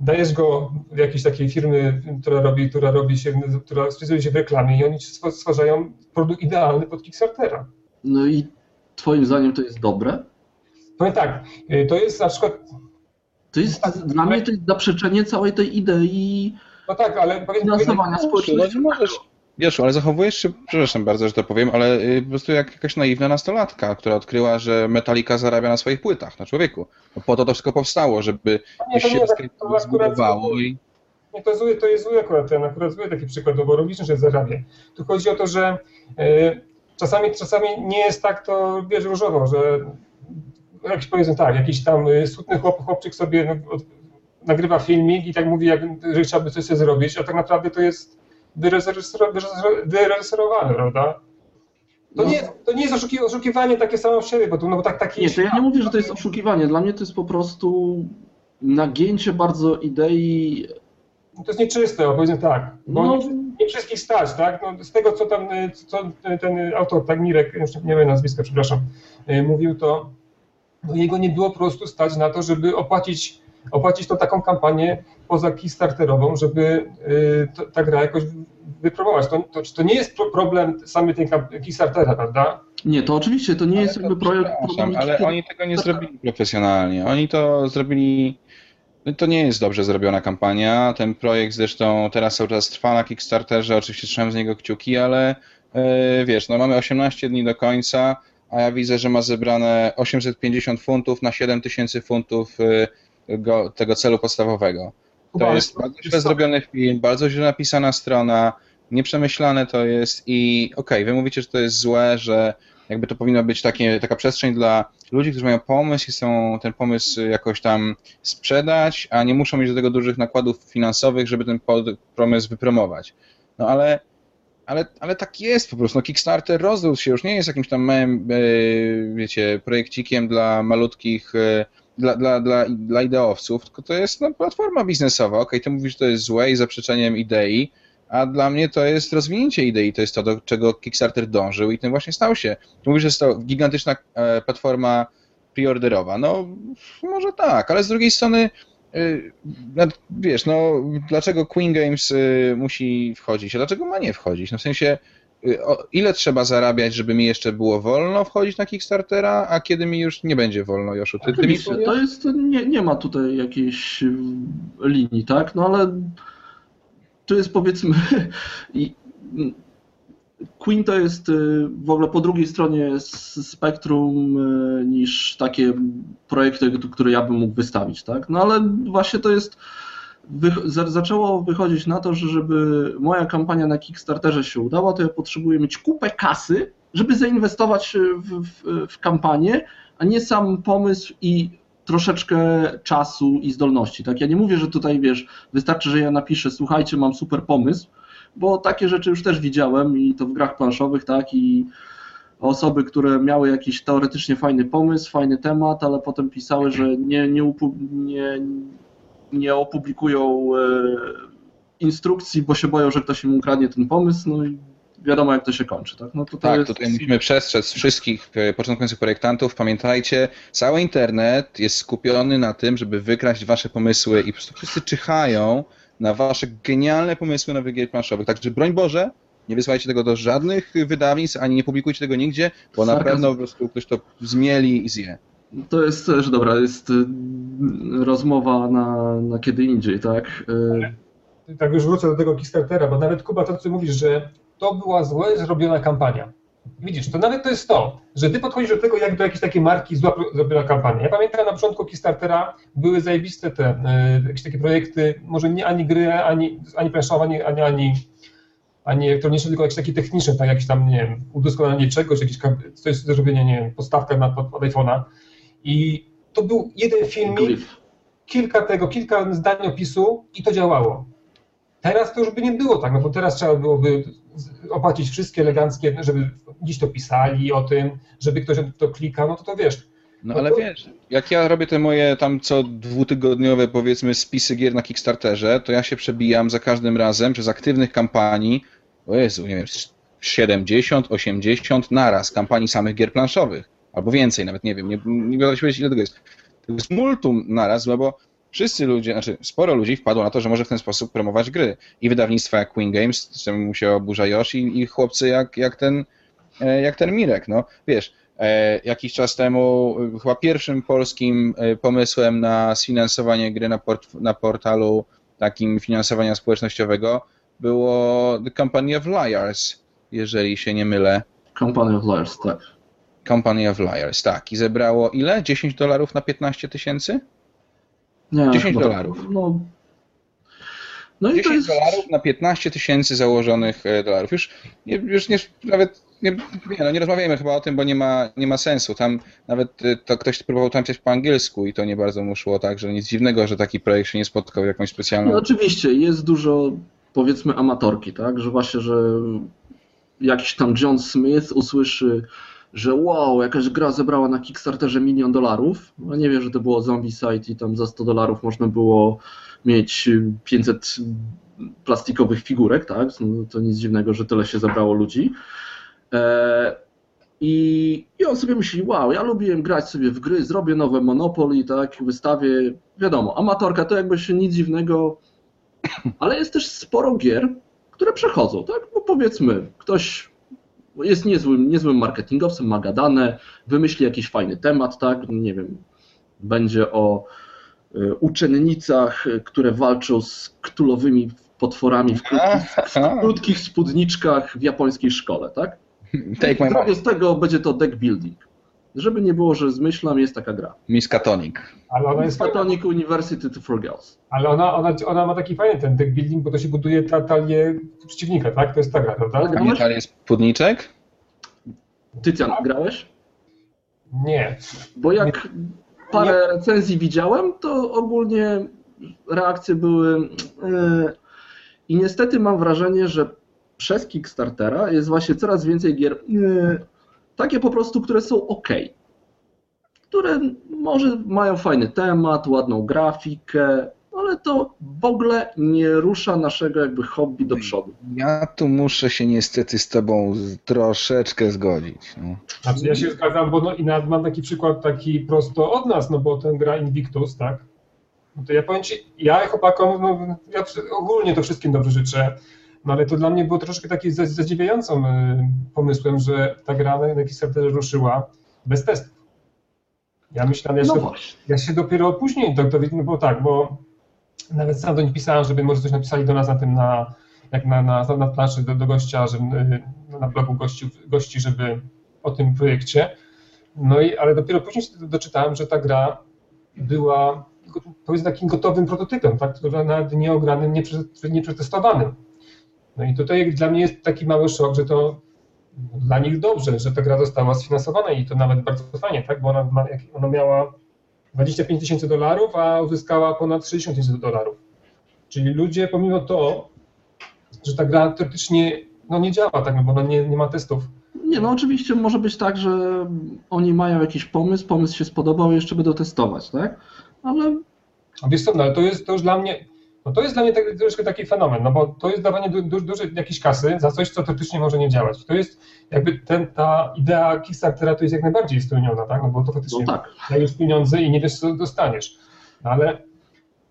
Speaker 3: dajesz go jakiejś takiej firmy, która robi, która robi się, która specjalizuje się w reklamie i oni stwarzają produkt idealny pod Kickstartera.
Speaker 1: No i twoim zdaniem to jest dobre?
Speaker 3: Powiem tak, y, to jest na przykład...
Speaker 1: To jest, tak, dla mnie to jest zaprzeczenie całej tej idei
Speaker 3: no tak, ale
Speaker 1: finansowania społeczności.
Speaker 2: Możesz, wiesz, ale zachowujesz się, przepraszam bardzo, że to powiem, ale y, po prostu jak jakaś naiwna nastolatka, która odkryła, że Metallica zarabia na swoich płytach, na człowieku. No po to to wszystko powstało, żeby
Speaker 3: nie, to się to zbudowało i... Nie, to, zły, to jest zły akurat ten, akurat zły taki przykład, no bo logicznie, że zarabia. Tu chodzi o to, że y, czasami, czasami nie jest tak to, wiesz, różowo, że jakiś powiedzmy tak, jakiś tam y, smutny chłop, chłopczyk sobie no, nagrywa filmik i tak mówi, jak, że chciałby coś sobie zrobić, a tak naprawdę to jest wyreżyserowane, prawda? To, no. nie, to nie jest oszukiwanie takie samo w siebie, bo, to, no, bo tak, taki...
Speaker 1: Nie, to ja nie mówię, że to jest oszukiwanie. Dla mnie to jest po prostu nagięcie bardzo idei...
Speaker 3: To jest nieczyste, powiedzmy tak. Bo no. nie, nie, wszystkich stać, tak? No, z tego, co tam co ten autor, tak Mirek, nie wiem nazwiska, przepraszam, y, mówił, to no jego nie było po prostu stać na to, żeby opłacić opłacić tą taką kampanię poza Kickstarterową, żeby y, to, ta gra jakoś wypromować. To, to, to nie jest problem samej tej Kickstartera, prawda?
Speaker 1: Nie, to oczywiście to nie
Speaker 2: Ale
Speaker 1: jest
Speaker 2: to
Speaker 1: jakby projekt.
Speaker 2: przepraszam, Ale oni tego nie zrobili profesjonalnie. Oni to zrobili. no To nie jest dobrze zrobiona kampania. Ten projekt zresztą teraz cały czas trwa na Kickstarterze. Oczywiście trzymam z niego kciuki, ale e, wiesz, no mamy 18 dni do końca, a ja widzę, że ma zebrane 850 funtów na 7000 funtów e, go, tego celu podstawowego. To
Speaker 3: Kuba,
Speaker 2: jest bardzo źle zrobiony film, bardzo źle napisana strona, nieprzemyślane to jest i okej, wy mówicie, że to jest złe, że jakby to powinna być takie, taka przestrzeń dla ludzi, którzy mają pomysł i chcą ten pomysł jakoś tam sprzedać, a nie muszą mieć do tego dużych nakładów finansowych, żeby ten pomysł wypromować. No ale, ale, ale tak jest po prostu. No Kickstarter rozrósł się, już nie jest jakimś tam małym, e, wiecie, projekcikiem dla malutkich, e, dla, dla, dla, dla ideowców, tylko to jest no, platforma biznesowa. Okej, ty mówisz, że to jest złe i zaprzeczeniem idei, a dla mnie to jest rozwinięcie idei, to jest to, do czego Kickstarter dążył i tym właśnie stał się. Mówisz, że jest to gigantyczna e, platforma preorderowa. No, może tak, ale z drugiej strony, y, wiesz, no, dlaczego Queen Games y, musi wchodzić, a dlaczego ma nie wchodzić? No w sensie, ile trzeba zarabiać, żeby mi jeszcze było wolno wchodzić na Kickstartera, a kiedy mi już nie będzie wolno, Joszu? Ty, ty mi powiesz?
Speaker 1: to jest, nie, nie ma tutaj jakiejś y, linii, tak? No ale tu jest powiedzmy Queen to jest y, w ogóle po drugiej stronie spektrum y, niż takie projekty, które ja bym mógł wystawić, tak? No ale właśnie to jest zaczęło wychodzić na to, że żeby moja kampania na Kickstarterze się udała, to ja potrzebuję mieć kupę kasy, żeby zainwestować w, w, w kampanię, a nie sam pomysł i troszeczkę czasu i zdolności. Tak? Ja nie mówię, że tutaj wiesz, wystarczy, że ja napiszę, słuchajcie, mam super pomysł, bo takie rzeczy już też widziałem i to w grach planszowych, tak, i osoby, które miały jakiś teoretycznie fajny pomysł, fajny temat, ale potem pisały, że nie, nie, nie, nie opublikują e, instrukcji, bo się boją, że ktoś im ukradnie ten pomysł, no i wiadomo jak to się kończy, tak? No to
Speaker 2: Tak,
Speaker 1: jest...
Speaker 2: tutaj musimy przestrzec wszystkich e, początkujących projektantów. Pamiętajcie, cały internet jest skupiony na tym, żeby wykraść wasze pomysły i po prostu wszyscy czyhają na wasze genialne pomysły nowych gier planszowych. Także broń Boże, nie wysyłajcie tego do żadnych wydawnictw, ani nie publikujcie tego nigdzie, bo na
Speaker 1: Sarkazm.
Speaker 2: pewno po prostu ktoś to zmieli i zje.
Speaker 1: To jest też dobra, jest y, rozmowa na, na kiedy indziej, tak? Y,
Speaker 3: tak już wrócę do tego Kickstartera, bo nawet Kuba, to co mówisz, że to była złe zrobiona kampania. Widzisz, to nawet to jest to, że ty podchodzisz do tego jak do jakiejś takiej marki zła zrobiona kampania. Ja pamiętam na początku Kickstartera były zajebiste te e, jakieś takie projekty, może nie ani gry, ani, ani planszowe, ani, ani, ani, ani elektroniczne, tylko jakieś takie techniczne, tak jakieś tam, nie wiem, udoskonalenie czegoś, jakieś, coś do zrobienia, nie wiem, podstawka na, pod, pod iPhone'a. I to był jeden filmik, kilka tego, kilka zdań opisu i to działało. Teraz to już by nie było tak, no bo teraz trzeba byłoby opłacić wszystkie eleganckie, żeby dziś to pisali o tym, żeby ktoś to klikał, no to to wiesz.
Speaker 2: No
Speaker 3: No
Speaker 2: ale wiesz, jak ja robię te moje tam co dwutygodniowe powiedzmy spisy gier na Kickstarterze, to ja się przebijam za każdym razem przez aktywnych kampanii, o Jezu, nie wiem, 70, 80 naraz kampanii samych gier planszowych, albo więcej, nawet nie wiem, nie, nie wiadomo powiedzieć ile tego jest. To jest multum naraz, no bo wszyscy ludzie, znaczy sporo ludzi wpadło na to, że może w ten sposób promować gry. I wydawnictwa jak Queen Games, z czym mu się oburza Yoshi, i chłopcy jak, jak ten e, jak ten Mirek, no. Wiesz, e, jakiś czas temu chyba pierwszym polskim e, pomysłem na sfinansowanie gry na, port, na portalu takim finansowania społecznościowego było The Company of Liars, jeżeli się nie mylę.
Speaker 1: Company of Liars, tak.
Speaker 2: Company of Liars, tak. I zebrało ile? 10 dolarów na 15 tysięcy?
Speaker 1: Nie,
Speaker 2: 10
Speaker 1: chyba-
Speaker 2: dolarów.
Speaker 1: No, no i to
Speaker 2: 10
Speaker 1: jest...
Speaker 2: dolarów na 15 tysięcy założonych e, dolarów. Już, nie, już nie, nawet nie, nie, no nie rozmawiajmy chyba o tym, bo nie ma, nie ma sensu. Tam nawet e, to ktoś próbował tam coś po angielsku i to nie bardzo mu szło, tak, że nic dziwnego, że taki projekt się nie spotkał jakąś specjalną...
Speaker 1: No, oczywiście, jest dużo, powiedzmy, amatorki, tak? Że właśnie, że jakiś tam John Smith usłyszy, że wow, jakaś gra zebrała na Kickstarterze milion dolarów. No nie wiem, że to było Zombie Site i tam za 100 dolarów można było mieć 500 plastikowych figurek, tak? No, to nic dziwnego, że tyle się zebrało ludzi. E, I, I on sobie myśli, wow, ja lubiłem grać sobie w gry, zrobię nowe Monopoly, tak, wystawię, wiadomo, amatorka to jakby się nic dziwnego, ale jest też sporo gier, które przechodzą, tak, bo powiedzmy, ktoś jest niezłym, niezłym marketingowcem, ma gadane, wymyśli jakiś fajny temat, tak, nie wiem, będzie o y, uczennicach, które walczą z ktulowymi potworami w krótkich, w krótkich spódniczkach w japońskiej szkole, tak?
Speaker 2: Take my
Speaker 1: z tego będzie to deck building. Żeby nie było, że zmyślam, jest taka gra.
Speaker 2: Miskatonic.
Speaker 3: Ale ona jest
Speaker 1: Platonic University for Girls.
Speaker 3: ale ona, ona, ona ma taki fajny ten deck building, bo to się buduje ta talię przeciwnika, tak? To jest ta gra, prawda?
Speaker 1: Tak.
Speaker 2: Pamiętali jest Pudniczek?
Speaker 1: Tycjan, grałeś?
Speaker 3: Nie.
Speaker 1: Bo jak parę recenzji widziałem, to ogólnie reakcje były. e, I niestety mam wrażenie, że przez Kickstartera jest właśnie coraz więcej gier. e, Takie po prostu, które są ok. Które może mają fajny temat, ładną grafikę, ale to w ogóle nie rusza naszego jakby hobby do przodu.
Speaker 2: Ja tu muszę się niestety z tobą troszeczkę zgodzić. No.
Speaker 3: Znaczy ja się zgadzam, bo no, i nawet mam taki przykład taki prosto od nas, no bo ten gra Invictus, tak? No to ja powiem ci, ja chłopakom, no, ja ogólnie to wszystkim dobrze życzę, no ale to dla mnie było troszkę takim za- zadziwiającym pomysłem, że ta gra na, na Kickstarterze ruszyła bez testów. Ja myślałem, ja
Speaker 1: No
Speaker 3: się,
Speaker 1: właśnie.
Speaker 3: ja się dopiero później do, dowiedziałem, bo tak, bo nawet sam do nich pisałem, żeby może coś napisali do nas na tym, na, jak na, na, na planszy do, do gościa, że, y, na blogu gości, gości, żeby o tym projekcie. No i, ale dopiero później się doczytałem, że ta gra była powiedzmy takim gotowym prototypem, tak, nawet nieogranym, nieprze- nieprzetestowanym. No i tutaj dla mnie jest taki mały szok, że to dla nich dobrze, że ta gra została sfinansowana i to nawet bardzo fajnie, tak, bo ona, ona miała 25 tysięcy dolarów, a uzyskała ponad 60 tysięcy dolarów. Czyli ludzie, pomimo to, że ta gra teoretycznie no, nie działa, tak, no, bo ona nie, nie ma testów,
Speaker 1: Nie, no oczywiście może być tak, że oni mają jakiś pomysł, pomysł się spodobał jeszcze będą testować, tak? Ale
Speaker 3: A wiesz co, no ale to jest to już dla mnie, no to jest dla mnie tak, troszkę taki fenomen, no bo to jest dawanie du, du, dużej jakiejś kasy za coś, co teoretycznie może nie działać. To jest jakby ten, ta idea Kickstartera to jest jak najbardziej spełniona, tak? No bo to faktycznie
Speaker 1: no tak.
Speaker 3: dajesz pieniądze i nie wiesz, co dostaniesz. No ale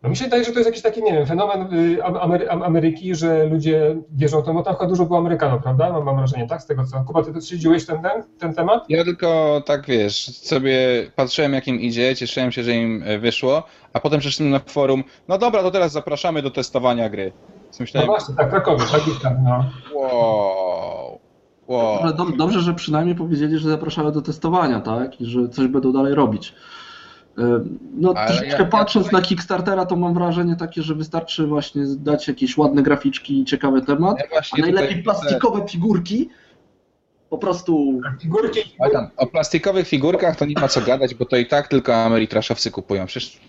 Speaker 3: no mi się wydaje, że to jest jakiś taki, nie wiem, fenomen y, Am- Amery, Am- Ameryki, że ludzie wierzą w to, bo tam chyba dużo było Amerykanów, prawda? Mam, mam wrażenie, tak? Z tego co. Kuba, ty też śledziłeś ten, ten, ten temat?
Speaker 2: Ja tylko tak wiesz, sobie patrzyłem jak im idzie, cieszyłem się, że im e, wyszło, a potem przeszedłem na forum, no dobra, to teraz zapraszamy do testowania gry. Więc
Speaker 3: No
Speaker 2: myślałem,
Speaker 3: właśnie, tak, Krakowie, tak tak, no.
Speaker 2: wow, wow.
Speaker 1: Ale dob- dobrze, że przynajmniej powiedzieli, że zapraszają do testowania, tak? I że coś będą dalej robić. E, No
Speaker 2: Ale
Speaker 1: troszeczkę
Speaker 2: ja- ja
Speaker 1: patrząc
Speaker 2: tutaj-
Speaker 1: na Kickstartera, to mam wrażenie takie, że wystarczy właśnie dać jakieś ładne graficzki i ciekawy temat,
Speaker 2: Ja
Speaker 1: a najlepiej plastikowe figurki, po prostu
Speaker 3: Figurki,
Speaker 2: tam, o plastikowych figurkach to nie ma co gadać, bo to i tak tylko Ameritraszowcy kupują. Przecież...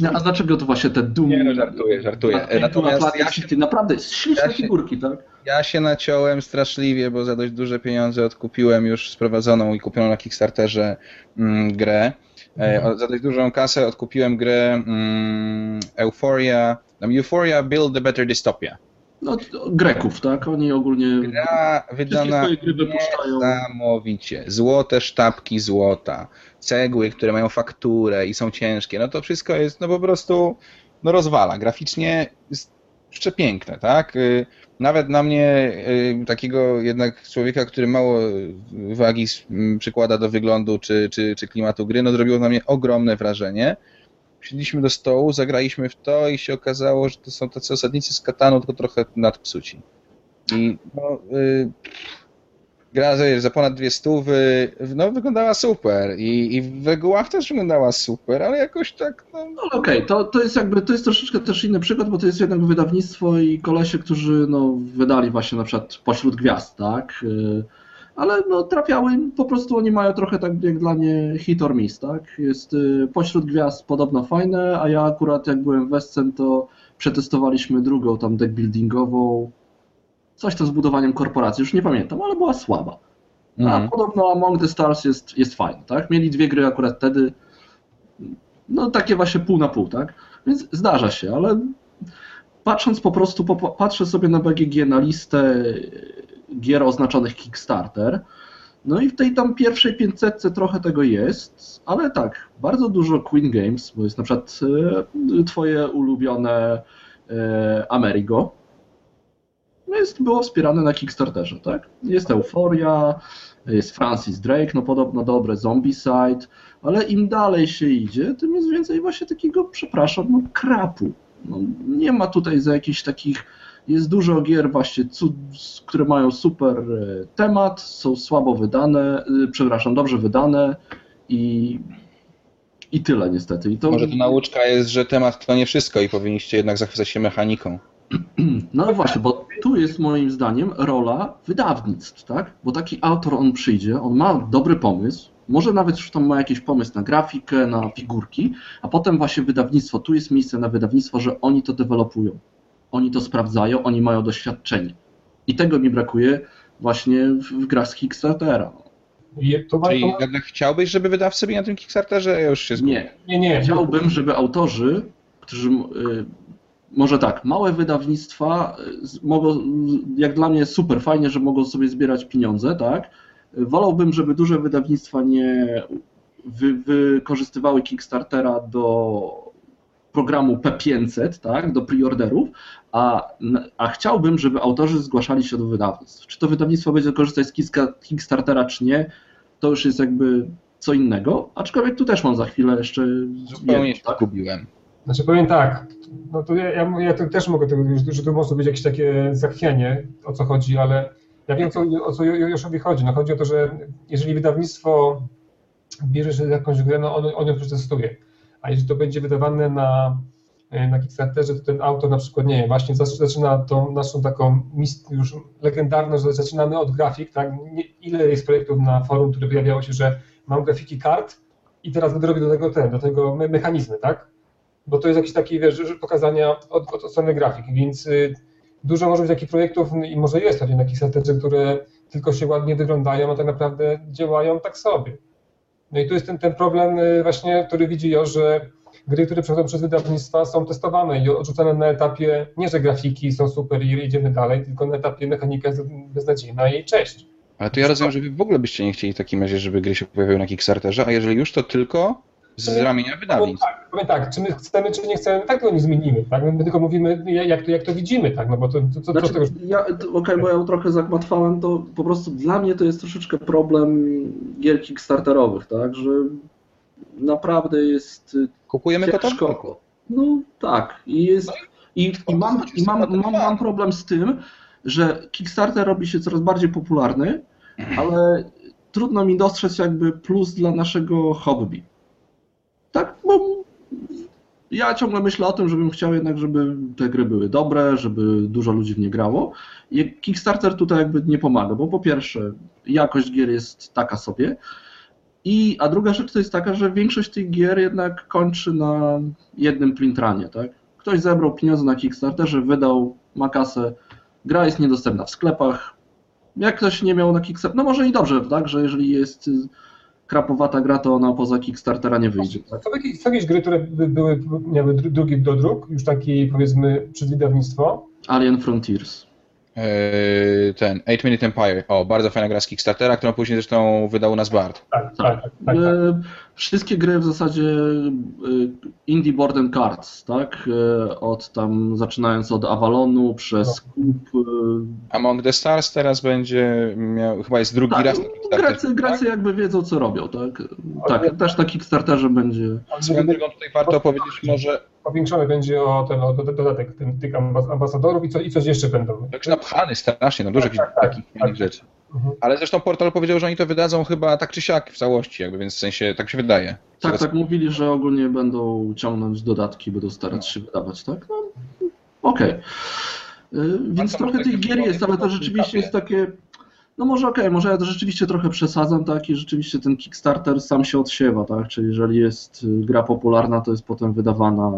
Speaker 1: Nie, A dlaczego to właśnie te Doom?
Speaker 2: Nie no, żartuję, żartuję.
Speaker 1: Natomiast
Speaker 2: Natomiast ja się,
Speaker 1: naprawdę śliczne
Speaker 2: ja się-
Speaker 1: figurki, tak?
Speaker 2: ja się naciąłem straszliwie, bo za dość duże pieniądze odkupiłem już sprowadzoną i kupioną na Kickstarterze mm, grę. E, o- za dość dużą kasę odkupiłem grę mm, Euphoria, tam Euphoria Build a Better Dystopia.
Speaker 1: No, Greków, tak? Oni ogólnie
Speaker 2: Gra wydana
Speaker 1: swoje gry wypuszczają.
Speaker 2: niesamowicie. Złote sztabki złota, cegły, które mają fakturę i są ciężkie. No to wszystko jest no po prostu no rozwala. Graficznie jest przepiękne, tak? Nawet na mnie, y, takiego jednak człowieka, który mało wagi przykłada do wyglądu czy, czy, czy klimatu gry, no zrobiło na mnie ogromne wrażenie. Siedliśmy do stołu, zagraliśmy w to i się okazało, że to są tacy osadnicy z katanu, tylko trochę nadpsuci. I no, y, gra za, ponad dwie stówy, no wyglądała super i, i w regułach też wyglądała super, ale jakoś tak, no,
Speaker 1: No okej, to, to jest jakby, to jest troszeczkę też inny przykład, bo to jest jednak wydawnictwo i kolesie, którzy no, wydali właśnie na przykład Pośród Gwiazd, tak? Y, Ale no, trafiały, po prostu oni mają trochę tak jak dla mnie hit or miss, tak? Jest y, Pośród Gwiazd podobno fajne, a ja akurat jak byłem w Westcen, to przetestowaliśmy drugą tam deck buildingową, coś tam z budowaniem korporacji, już nie pamiętam, ale była słaba. A
Speaker 2: mhm.
Speaker 1: podobno Among the Stars jest, jest fajny, tak? Mieli dwie gry akurat wtedy, no takie właśnie pół na pół, tak? Więc zdarza się, ale patrząc po prostu, patrzę sobie na BGG, na listę gier oznaczonych Kickstarter, No i w tej tam pierwszej 500 trochę tego jest, ale tak, bardzo dużo Queen Games, bo jest na przykład e, twoje ulubione e, Amerigo, jest, było wspierane na Kickstarterze, tak? Jest Euforia, jest Francis Drake, no podobno dobre, Zombicide, ale im dalej się idzie, tym jest więcej właśnie takiego, przepraszam, no krapu. No, nie ma tutaj za jakichś takich jest dużo gier właśnie, które mają super e, temat, są słabo wydane, e, przepraszam, dobrze wydane i, i tyle niestety. I
Speaker 2: to... Może to nauczka jest, że temat to nie wszystko i powinniście jednak zachwycać się mechaniką.
Speaker 1: No właśnie, bo tu jest moim zdaniem rola wydawnictw, tak? Bo taki autor on przyjdzie, on ma dobry pomysł, może nawet już tam ma jakiś pomysł na grafikę, na figurki, a potem właśnie wydawnictwo, tu jest miejsce na wydawnictwo, że oni to dewelopują oni to sprawdzają, oni mają doświadczenie. I tego mi brakuje właśnie w, grach z Kickstartera.
Speaker 2: To Czyli to... jednak chciałbyś, żeby wydawcy byli na tym Kickstarterze? Ja już się
Speaker 1: zgubię. Nie, nie, nie. Chciałbym, żeby autorzy, którzy y, może tak, małe wydawnictwa y, mogą, jak dla mnie super fajnie, że mogą sobie zbierać pieniądze, tak? Wolałbym, żeby duże wydawnictwa nie wy, wykorzystywały Kickstartera do programu P500, tak, do preorderów, a, a chciałbym, żeby autorzy zgłaszali się do wydawnictw. Czy to wydawnictwo będzie korzystać z Kickstartera, czy nie, to już jest jakby co innego, aczkolwiek tu też mam za chwilę jeszcze...
Speaker 2: Zupełnie się tak? gubiłem.
Speaker 3: Znaczy powiem tak, no to ja, ja, ja też mogę tego, że to może być jakieś takie zachwianie, o co chodzi, ale ja wiem, co, o co Joszowi chodzi. No chodzi o to, że jeżeli wydawnictwo bierze się jakąś grę, no on, on ją przetestuje. A jeśli to będzie wydawane na, e, na Kickstarterze, to ten autor na przykład, nie wiem, właśnie zaczyna tą naszą taką już legendarną, że zaczynamy od grafik, tak, ile jest projektów na forum, które pojawiało się, że mam grafiki kart i teraz będę robił do tego ten, do tego me mechanizmy, tak, bo to jest jakiś taki, wiesz, pokazania od, od strony grafiki, więc y, dużo może być takich projektów i może jest takie na Kickstarterze, które tylko się ładnie wyglądają, a tak naprawdę działają tak sobie. No i tu jest ten, ten problem y, właśnie, który widzi jo, że gry, które przechodzą przez wydawnictwa są testowane i odrzucane na etapie, nie że grafiki są super i idziemy dalej, tylko na etapie mechanika jest beznadziejna i cześć.
Speaker 2: Ale to ja rozumiem, że wy w ogóle byście nie chcieli w takim razie, żeby gry się pojawiały na Kickstarterze, a jeżeli już, to tylko z ramienia wydawnictw.
Speaker 3: Tak, powiem tak, czy my chcemy, czy nie chcemy, tak tego nie zmienimy, tak? My tylko mówimy, jak to, jak to widzimy, tak? No bo to, to,
Speaker 1: to, znaczy, to ja, Okej, okay, bo ja trochę zagmatwałem, to po prostu dla mnie to jest troszeczkę problem gier kickstarterowych, tak? Że naprawdę jest
Speaker 2: Kupujemy ciężko.
Speaker 1: No tak, i jest... I, i, mam, i mam, mam, mam problem z tym, że Kickstarter robi się coraz bardziej popularny, ale trudno mi dostrzec jakby plus dla naszego hobby. Tak, bo ja ciągle myślę o tym, żebym chciał jednak, żeby te gry były dobre, żeby dużo ludzi w nie grało. I Kickstarter tutaj jakby nie pomaga, bo po pierwsze jakość gier jest taka sobie, i, a druga rzecz to jest taka, że większość tych gier jednak kończy na jednym printranie, tak? Ktoś zebrał pieniądze na Kickstarterze, wydał, ma kasę, gra jest niedostępna w sklepach. Jak ktoś nie miał na Kickstarter, no może i dobrze, tak, że jeżeli jest krapowata gra, to ona poza Kickstartera nie wyjdzie. Tak?
Speaker 3: Są, jakieś, są jakieś gry, które były, miały drugi do druk, już taki powiedzmy przedwydawnictwo?
Speaker 1: Alien Frontiers.
Speaker 2: Yy, ten 8 Minute Empire. O, bardzo fajna gra z Kickstartera, którą później zresztą wydał nas Bart.
Speaker 3: Tak, tak, tak. tak, tak.
Speaker 1: Yy, wszystkie gry w zasadzie yy, Indie Board and Cards, tak? Od tam, zaczynając od Avalonu przez no. Kup.
Speaker 2: Among the Stars teraz będzie miał, chyba jest drugi tak, raz
Speaker 1: Grecy, Grecy tak? jakby wiedzą, co robią, tak? Tak, też na Kickstarterze będzie.
Speaker 2: Swoją drogą tutaj warto powiedzieć może
Speaker 3: powiększony będzie o ten o dodatek ten, tych ambasadorów i, co, i coś jeszcze będą.
Speaker 2: Tak napchany strasznie, no dużo tak, tak, takich tak, tak. rzeczy. Mhm. Ale zresztą portal powiedział, że oni to wydadzą chyba tak czy siak w całości, jakby, więc w sensie tak się wydaje.
Speaker 1: Tak, tak mówili, że ogólnie będą ciągnąć dodatki, będą starać się wydawać, tak? No, Okej. Okay. Więc trochę tych gier jest, ale to rzeczywiście jest takie no może okej, okay, może ja to rzeczywiście trochę przesadzam, tak, i rzeczywiście ten Kickstarter sam się odsiewa, tak, czyli jeżeli jest y, gra popularna, to jest potem wydawana.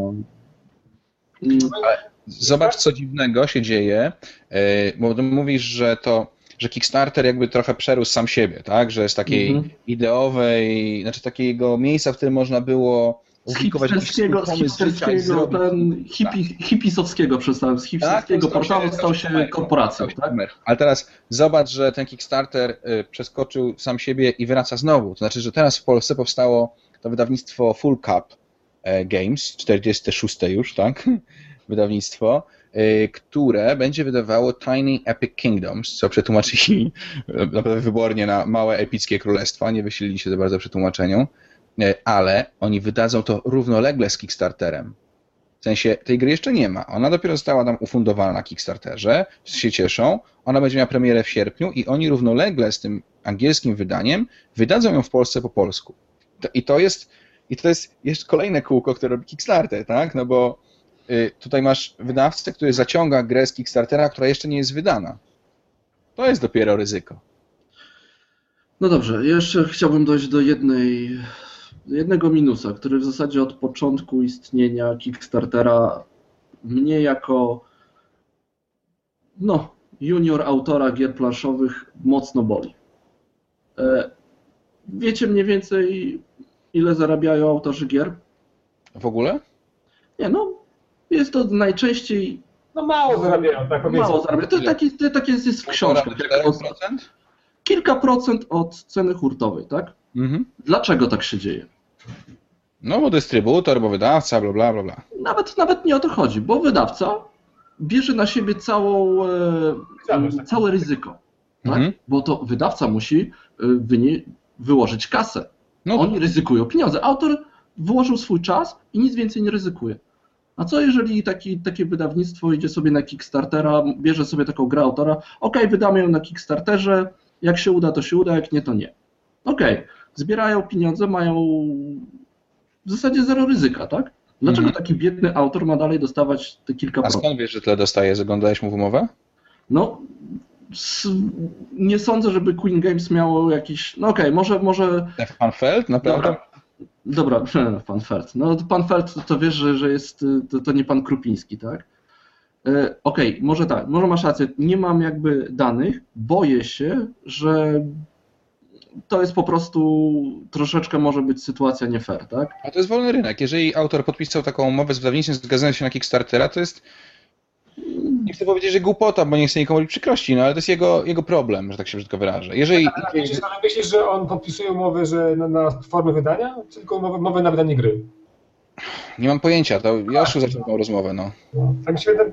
Speaker 2: Zobacz, co dziwnego się dzieje, y, bo mówisz, że to, że Kickstarter jakby trochę przerósł sam siebie, tak, że z takiej mhm. ideowej, znaczy takiego miejsca, w którym można było swój
Speaker 1: hipsterskiego, z hipsterskiego ten hipi, hipisowskiego przestałem, z hipsterskiego
Speaker 2: Tak,
Speaker 1: portalu
Speaker 2: stał się-
Speaker 1: stał się korporacją, tak?
Speaker 2: Ale teraz zobacz, że ten Kickstarter y, przeskoczył sam siebie i wraca znowu. To znaczy, że teraz w Polsce powstało to wydawnictwo Full Cup e, Games, 46 już, tak? Wydawnictwo, które będzie wydawało Tiny Epic Kingdoms, co przetłumaczyli naprawdę wybornie na małe epickie królestwa, nie wysilili się za bardzo przetłumaczeniu, e, ale oni wydadzą to równolegle z Kickstarterem. W sensie tej gry jeszcze nie ma. Ona dopiero została tam ufundowana na Kickstarterze, się cieszą. Ona będzie miała premierę w sierpniu i oni równolegle z tym angielskim wydaniem wydadzą ją w Polsce po polsku. I to jest i to jest jeszcze kolejne kółko, które robi Kickstarter, tak? No bo y, tutaj masz wydawcę, który zaciąga grę z Kickstartera, która jeszcze nie jest wydana. To jest dopiero ryzyko.
Speaker 1: No dobrze, jeszcze chciałbym dojść do jednej, jednego minusa, który w zasadzie od początku istnienia Kickstartera mnie jako no, junior autora gier planszowych mocno boli. E, Wiecie mniej więcej, ile zarabiają autorzy gier?
Speaker 2: W ogóle?
Speaker 1: Nie, no, jest to najczęściej
Speaker 3: No mało zarabiają, tak powiedzmy.
Speaker 1: mało zarabiają. To takie, to takie jest w książkach.
Speaker 2: 4%?
Speaker 1: Kilka procent od ceny hurtowej, tak?
Speaker 2: Mhm.
Speaker 1: Dlaczego tak się dzieje?
Speaker 2: No bo dystrybutor, bo wydawca, bla bla bla bla.
Speaker 1: Nawet, nawet nie o to chodzi, bo wydawca bierze na siebie całą, e, całe ryzyko. Tak?
Speaker 2: Mhm.
Speaker 1: Bo to wydawca musi e, wynie, wyłożyć kasę.
Speaker 2: No
Speaker 1: Oni ryzykują pieniądze. Autor wyłożył swój czas i nic więcej nie ryzykuje. A co jeżeli taki, takie wydawnictwo idzie sobie na Kickstartera, bierze sobie taką grę autora, ok, wydamy ją na Kickstarterze, jak się uda, to się uda, jak nie, to nie. Ok, zbierają pieniądze, mają w zasadzie zero ryzyka, tak? Dlaczego
Speaker 2: Mhm.
Speaker 1: taki biedny autor ma dalej dostawać te kilka
Speaker 2: A
Speaker 1: procent?
Speaker 2: skąd wiesz, że tyle dostaje? Zaglądałeś mu w umowę?
Speaker 1: No, nie sądzę, żeby Queen Games miało jakiś. No okej, może, może.
Speaker 2: Stefan Feld? Naprawdę?
Speaker 1: Dobra, dobra, pan Feld. No to pan Feld to, to wiesz, że, że jest. To, to nie pan Krupiński, tak? E, Okej, może tak, może masz rację. Nie mam jakby danych. Boję się, że to jest po prostu troszeczkę może być sytuacja nie fair, tak?
Speaker 2: A to jest wolny rynek. Jeżeli autor podpisał taką umowę z wydawnictwem, zgadzając się na Kickstartera, to jest. Nie chcę powiedzieć, że głupota, bo nie chcę nikomu robić przykrości, no ale to jest jego, jego problem, że tak się brzydko wyrażę. Jeżeli.
Speaker 3: Ale myślisz, ale myślisz, że on podpisuje umowę że na, na formę wydania, czy tylko umowę, umowę na wydanie gry?
Speaker 2: Nie mam pojęcia, to Joszu zaczął tą rozmowę, no.
Speaker 3: No, tak mi się wydaje.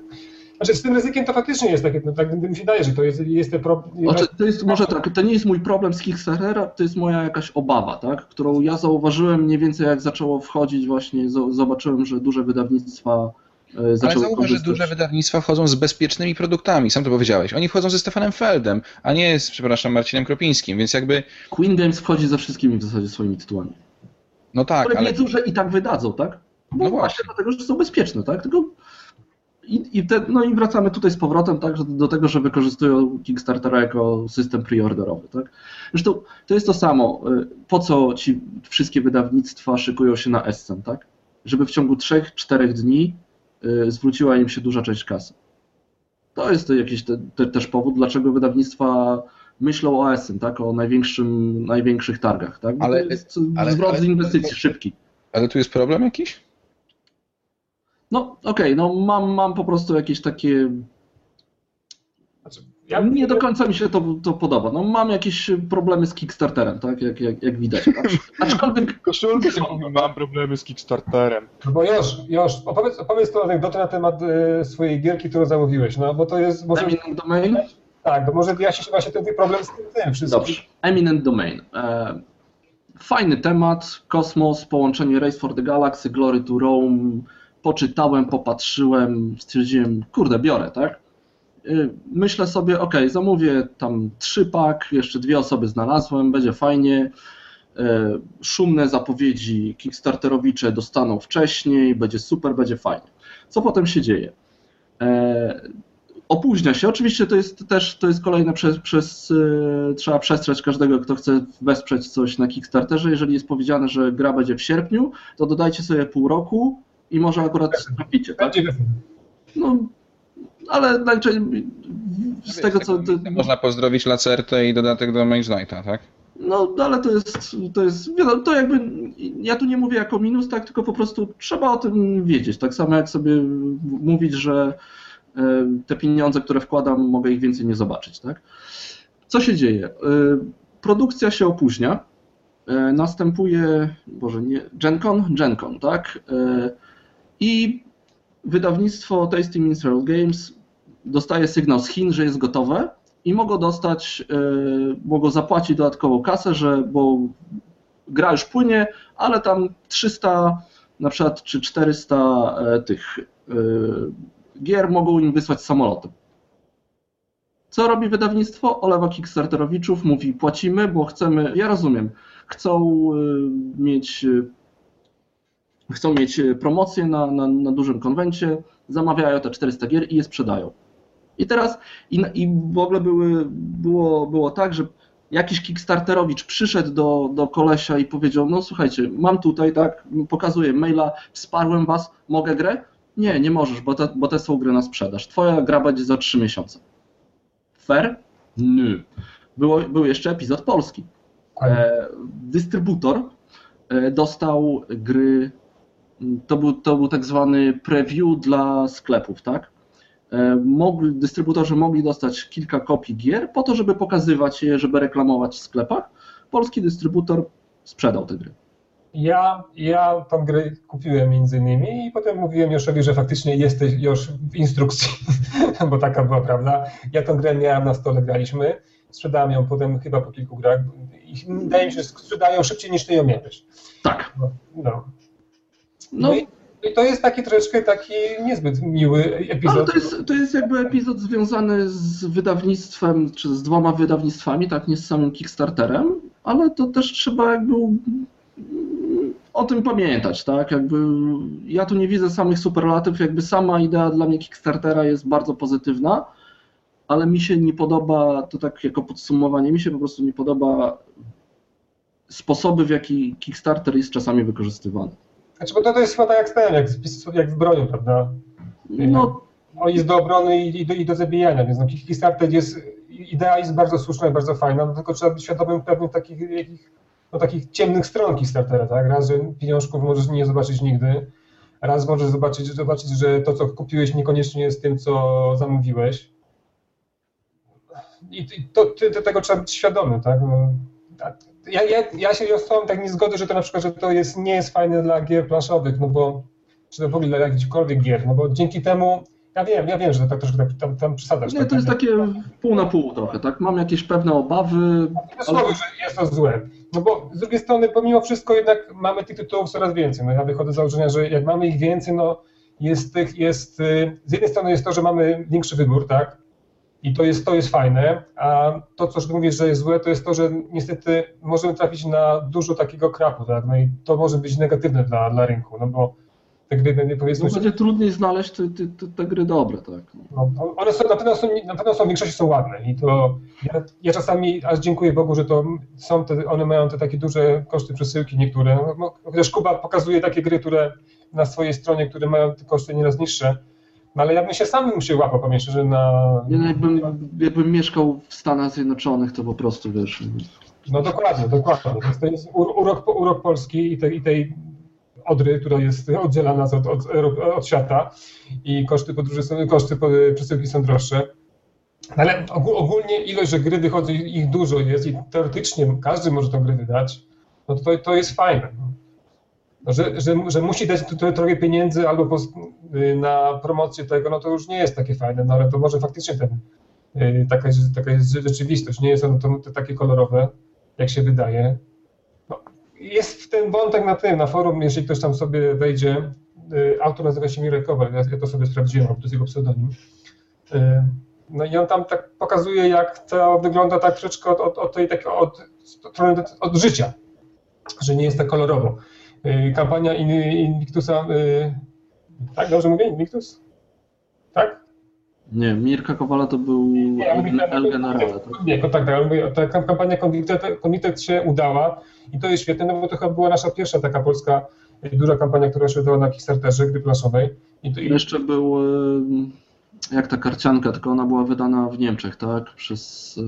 Speaker 3: Znaczy z tym ryzykiem to faktycznie jest takie, no, tak mi się wydaje, że to jest, jest ten problem.
Speaker 1: Znaczy, to jest może tak, to nie jest mój problem z Kickstartera, to jest moja jakaś obawa, tak? którą ja zauważyłem mniej więcej jak zaczęło wchodzić właśnie, zo- zobaczyłem, że duże wydawnictwa e,
Speaker 2: Ale zauważ, że duże wydawnictwa wchodzą z bezpiecznymi produktami, sam to powiedziałeś. Oni wchodzą ze Stefanem Feldem, a nie z, przepraszam, Marcinem Kropińskim, więc jakby.
Speaker 1: Queen Games wchodzi ze wszystkimi w zasadzie swoimi tytułami.
Speaker 2: No tak,
Speaker 1: które
Speaker 2: ale.
Speaker 1: wiedzą, że i tak wydadzą, tak? Bo
Speaker 2: No
Speaker 1: właśnie dlatego, że są bezpieczne, tak? Tylko i, i te, no i wracamy tutaj z powrotem tak, do tego, że wykorzystują Kickstartera jako system preorderowy, tak? Zresztą to jest to samo. y, Po co ci wszystkie wydawnictwa szykują się na Essen, tak? Żeby w ciągu 3-4 dni zwróciła im się duża część kasy. To jest to jakiś te, te, też powód, dlaczego wydawnictwa myślą o Essen, tak? O największym, największych targach, tak? Bo
Speaker 2: Ale-
Speaker 1: to jest
Speaker 2: ale-
Speaker 1: zwrot
Speaker 2: ale-
Speaker 1: z inwestycji szybki.
Speaker 2: Ale tu jest problem jakiś?
Speaker 1: No okej, no mam, mam po prostu jakieś takie.
Speaker 3: Ja,
Speaker 1: Nie do końca mi się to, to podoba. No mam jakieś problemy z Kickstarterem, tak? Jak, jak, jak widać. Acz- Aczkolwiek.
Speaker 2: Koszulkę mam problemy z Kickstarterem.
Speaker 3: No bo Josz, Josz, opowiedz, opowiedz tą anegdotę na temat e, swojej gierki, którą zamówiłeś, no bo to jest, może,
Speaker 1: Eminent Domain?
Speaker 3: tak, bo może wyjaśni się właśnie ten problem z tym, tym wszystkim.
Speaker 1: Dobrze. Eminent Domain. E, fajny temat. Kosmos, połączenie Race for the Galaxy, Glory to Rome. Poczytałem, popatrzyłem, stwierdziłem, kurde, biorę, tak? Y, Myślę sobie, ok, zamówię tam trzy pak, jeszcze dwie osoby znalazłem, będzie fajnie. E, Szumne zapowiedzi Kickstarterowicze dostaną wcześniej, będzie super, będzie fajnie. Co potem się dzieje? E, Opóźnia się. Oczywiście to jest też to jest kolejne przez, przez trzeba przestrzec każdego, kto chce wesprzeć coś na Kickstarterze. Jeżeli jest powiedziane, że gra będzie w sierpniu, to dodajcie sobie pół roku i może akurat traficie, tak?
Speaker 3: Będzie wysoko.
Speaker 1: No, ale najczęściej z tego co. to-
Speaker 2: Można pozdrowić Lacertę i dodatek do Mage Knighta, tak?
Speaker 1: No, ale to jest, to jest, wiadomo, to jakby ja tu nie mówię jako minus, tak, tylko po prostu trzeba o tym wiedzieć. Tak samo jak sobie mówić, że e, te pieniądze, które wkładam, mogę ich więcej nie zobaczyć, tak? Co się dzieje? E, produkcja się opóźnia, następuje, Boże, nie, GenCon? GenCon, tak? I wydawnictwo Tasty Minstrel Games dostaje sygnał z Chin, że jest gotowe i mogą dostać, mogą zapłacić dodatkową kasę, że, bo gra już płynie, ale tam 300 na przykład czy 400 e, tych e, gier mogą im wysłać samolotem. Co robi wydawnictwo? Olewa Kickstarterowiczów, mówi płacimy, bo chcemy, ja rozumiem, chcą e, mieć chcą mieć promocję na, na, na dużym konwencie, zamawiają te 400 gier i je sprzedają. I teraz, i, i w ogóle były, było, było tak, że jakiś Kickstarterowicz przyszedł do, do kolesia i powiedział, no słuchajcie, mam tutaj, tak, pokazuję maila, wsparłem was, mogę grę? Nie, nie możesz, bo te, bo te są gry na sprzedaż. Twoja gra będzie za 3 miesiące. Fair? Nie. Było, był jeszcze epizod polski. E, dystrybutor e, dostał gry, to był, to był tak zwany preview dla sklepów, tak? E, mogli, dystrybutorzy mogli dostać kilka kopii gier po to, żeby pokazywać je, żeby reklamować w sklepach. Polski dystrybutor sprzedał te gry.
Speaker 3: Ja, ja tą grę kupiłem między innymi i potem mówiłem Joszowi, że faktycznie jesteś już w instrukcji, bo taka była prawda. Ja tą grę miałem na stole, graliśmy, sprzedałem ją potem chyba po kilku grach i wydaje mi się, że sprzedają szybciej niż ty ją miałeś.
Speaker 1: Tak.
Speaker 3: No, no. no. no i i to jest taki troszeczkę taki niezbyt miły epizod.
Speaker 1: Ale to jest, to jest jakby epizod związany z wydawnictwem, czy z dwoma wydawnictwami, tak, nie z samym Kickstarterem, ale to też trzeba jakby o tym pamiętać, tak, jakby ja tu nie widzę samych superlatyw, jakby sama idea dla mnie Kickstartera jest bardzo pozytywna, ale mi się nie podoba, to tak jako podsumowanie, mi się po prostu nie podoba sposoby, w jaki Kickstarter jest czasami wykorzystywany.
Speaker 3: Znaczy, bo to, to jest chyba tak jak, ten, jak, jak w broni, prawda? No. On jest do obrony i, i, do, i do zabijania, więc no, Kickstarter jest, idea jest bardzo słuszna i bardzo fajna, no, tylko trzeba być świadomym pewnych takich, jakich, no, takich ciemnych stron Kickstartera, tak? Raz, że pieniążków możesz nie zobaczyć nigdy, raz możesz zobaczyć, zobaczyć, że to, co kupiłeś, niekoniecznie jest tym, co zamówiłeś. I, i to, to, tego trzeba być świadomy, tak? No, ja, ja, ja się ostałem tak nie zgody, że to na przykład, że to jest, nie jest fajne dla gier planszowych, no bo, czy to w ogóle dla jakichkolwiek gier, no bo dzięki temu, ja wiem, ja wiem, że to tak troszkę tam, tam przesadzasz.
Speaker 1: Nie, tak, to jest takie pół na pół trochę, tak? Mam jakieś pewne obawy.
Speaker 3: Słowo, że jest to złe. No bo z drugiej strony, pomimo wszystko jednak mamy tych tytułów coraz więcej. No ja wychodzę z założenia, że jak mamy ich więcej, no jest tych, jest, y, z jednej strony jest to, że mamy większy wybór, tak? I to jest, to jest fajne, a to, co mówisz, że jest złe, to jest to, że niestety możemy trafić na dużo takiego krapu, tak? No i to może być negatywne dla, dla rynku, no bo te gry, powiedzmy...
Speaker 1: No będzie trudniej znaleźć te, te, te, gry dobre, tak?
Speaker 3: No, one są, na, pewno są, na pewno są, w większości są ładne i to ja, ja, czasami aż dziękuję Bogu, że to są te, one mają te takie duże koszty przesyłki niektóre, no, no chociaż Kuba pokazuje takie gry, które na swojej stronie, które mają te koszty nieraz niższe, no ale ja bym się sam się łapał, powiem szczerze, na...
Speaker 1: Nie, no jakbym, jakbym mieszkał w Stanach Zjednoczonych, to po prostu, wiesz...
Speaker 3: No dokładnie, dokładnie. To jest urok, urok Polski i tej, i tej Odry, która jest oddziela nas od, od, od świata i koszty podróży są, koszty przesyłki są droższe. Ale ogólnie ilość, że gry wychodzi, ich dużo jest i teoretycznie każdy może tą grę wydać, no to, to jest fajne. No że, że, że musi dać trochę pieniędzy albo y, na promocję tego, no to już nie jest takie fajne, no ale to może faktycznie ten, y, taka, taka jest rzeczywistość, nie jest ono to, to takie kolorowe, jak się wydaje. No, jest w ten wątek na tym, na forum, jeżeli ktoś tam sobie wejdzie, y, autor nazywa się Mirek Kowal, ja, to sobie sprawdziłem, to jest jego pseudonim. No i on tam tak pokazuje, jak to wygląda tak troszeczkę od, od, od tej takiej od, od, od życia, że nie jest tak kolorowo. Y, kampania Invictusa, y, tak dobrze mówię, Invictus? Tak?
Speaker 1: Nie, Mirka Kowala to był nie, El Generale.
Speaker 3: Nie, tak, tak, ta kampania Convicted się udała i to jest świetne, no bo to chyba była nasza pierwsza taka polska y, duża kampania, która się udała na Kickstarterze, gry planszowej.
Speaker 1: I to, i... Jeszcze był jak ta karcianka, tylko ona była wydana w Niemczech, tak? Przez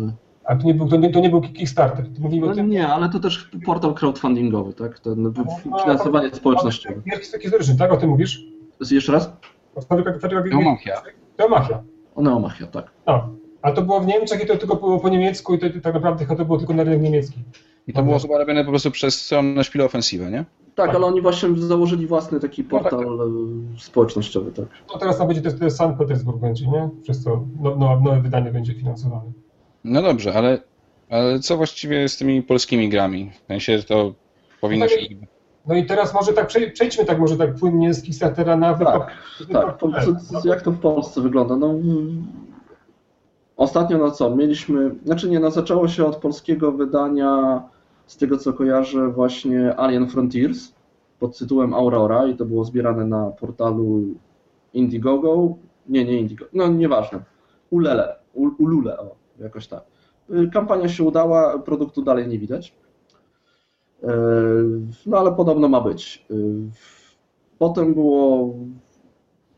Speaker 3: A to nie był, to nie, to nie był Kickstarter. To mówimy
Speaker 1: No
Speaker 3: o tym.
Speaker 1: nie, ale to też portal crowdfundingowy, tak? Ten w-
Speaker 3: No,
Speaker 1: finansowanie społecznościowe.
Speaker 3: Wielki historyczny, tak? O tym mówisz?
Speaker 1: Jeszcze raz?
Speaker 2: Teomachia.
Speaker 3: Teomachia.
Speaker 1: O Neomachia, tak.
Speaker 3: No. A to było w Niemczech i to tylko było po niemiecku i to, tak naprawdę to było tylko na rynek niemiecki.
Speaker 2: I to było chyba robione po prostu przez stronę Szpielofensywę, nie?
Speaker 1: Tak, ale oni właśnie założyli własny taki portal e, społecznościowy, tak.
Speaker 3: No teraz tam będzie to, to jest Sankt Petersburg będzie, nie? Przez to no, no, nowe wydanie będzie finansowane.
Speaker 2: No dobrze, ale, ale co właściwie z tymi polskimi grami? W sensie to powinno
Speaker 3: No
Speaker 2: się...
Speaker 3: tak No i teraz może tak przej- przejdźmy tak może tak płynnie z Kickstartera na
Speaker 1: Tak, tak. Po, co, jak to w Polsce wygląda? No, mm, ostatnio no co, mieliśmy, znaczy nie, no zaczęło się od polskiego wydania, z tego co kojarzę, właśnie Alien Frontiers pod tytułem Aurora i to było zbierane na portalu Indiegogo, nie, nie Indiegogo, no nieważne, Ulele, Ulule, o, jakoś tak. Y, Kampania się udała, produktu dalej nie widać. E, No ale podobno ma być. Y, Potem było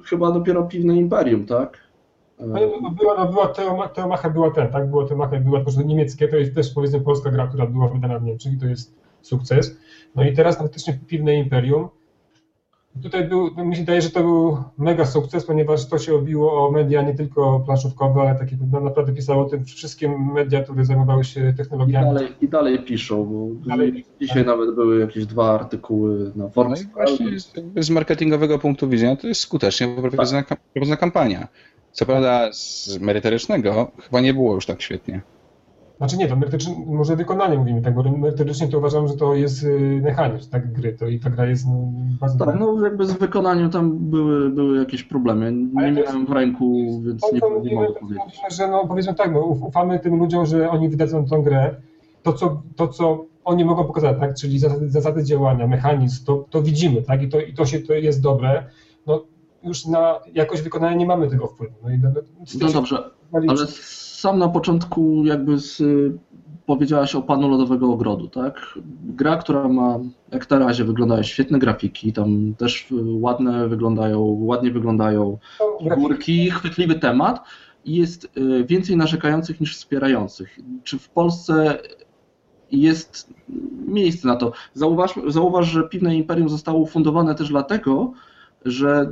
Speaker 1: chyba dopiero Piwne Imperium, tak?
Speaker 3: No, no, była, no, była Teoma, Teomacha była ten, tak? Była Teomacha, była tylko że niemieckie, to jest też powiedzmy polska gra, która była wydana w Niemczech i to jest sukces. No i teraz faktycznie Piwne Imperium. Tutaj był, no, mi się wydaje, że to był mega sukces, ponieważ to się obiło o media nie tylko planszówkowe, ale takie no, naprawdę pisało o tym wszystkie media, które zajmowały się
Speaker 1: I
Speaker 3: technologiami.
Speaker 1: dalej, I dalej piszą, bo
Speaker 3: Dalej-
Speaker 1: dzisiaj nawet były jakieś dwa artykuły na
Speaker 2: No i
Speaker 1: Forbes.
Speaker 2: właśnie z, marketingowego punktu widzenia to jest skutecznie prowadzona, prowadzona kampania. Co prawda z merytorycznego chyba nie było już tak świetnie.
Speaker 3: Znaczy nie, to merytorycznie, może wykonanie mówimy tak, bo merytorycznie to uważam, że to jest y, mechanizm tak, gry, to i ta gra jest no, bardzo
Speaker 1: Tak, no jakby z wykonaniem tam były, były jakieś problemy. Nie
Speaker 3: Ale jest-
Speaker 1: miałem w ręku, więc
Speaker 3: To,
Speaker 1: nie, mogę powiedzieć.
Speaker 3: że no, powiedzmy tak, no, uf- ufamy tym ludziom, że oni wydadzą tą grę. To, co, to, co oni mogą pokazać, tak, czyli zasady, zasady działania, mechanizm, to, to widzimy, tak, i to, i to się to jest dobre. No, już na jakość wykonania nie mamy tego wpływu. No, i, no,
Speaker 1: No dobrze, ale sam na początku jakby z, powiedziałaś o Panu Lodowego Ogrodu, tak? Gra, która ma, jak na razie wyglądają świetne grafiki, tam też y, ładne wyglądają, ładnie wyglądają
Speaker 3: grafiki-
Speaker 1: górki, chwytliwy temat i jest y, więcej narzekających niż wspierających. Czy w Polsce jest miejsce na to? Zauważ, zauważ że Piwne Imperium zostało ufundowane też dlatego, że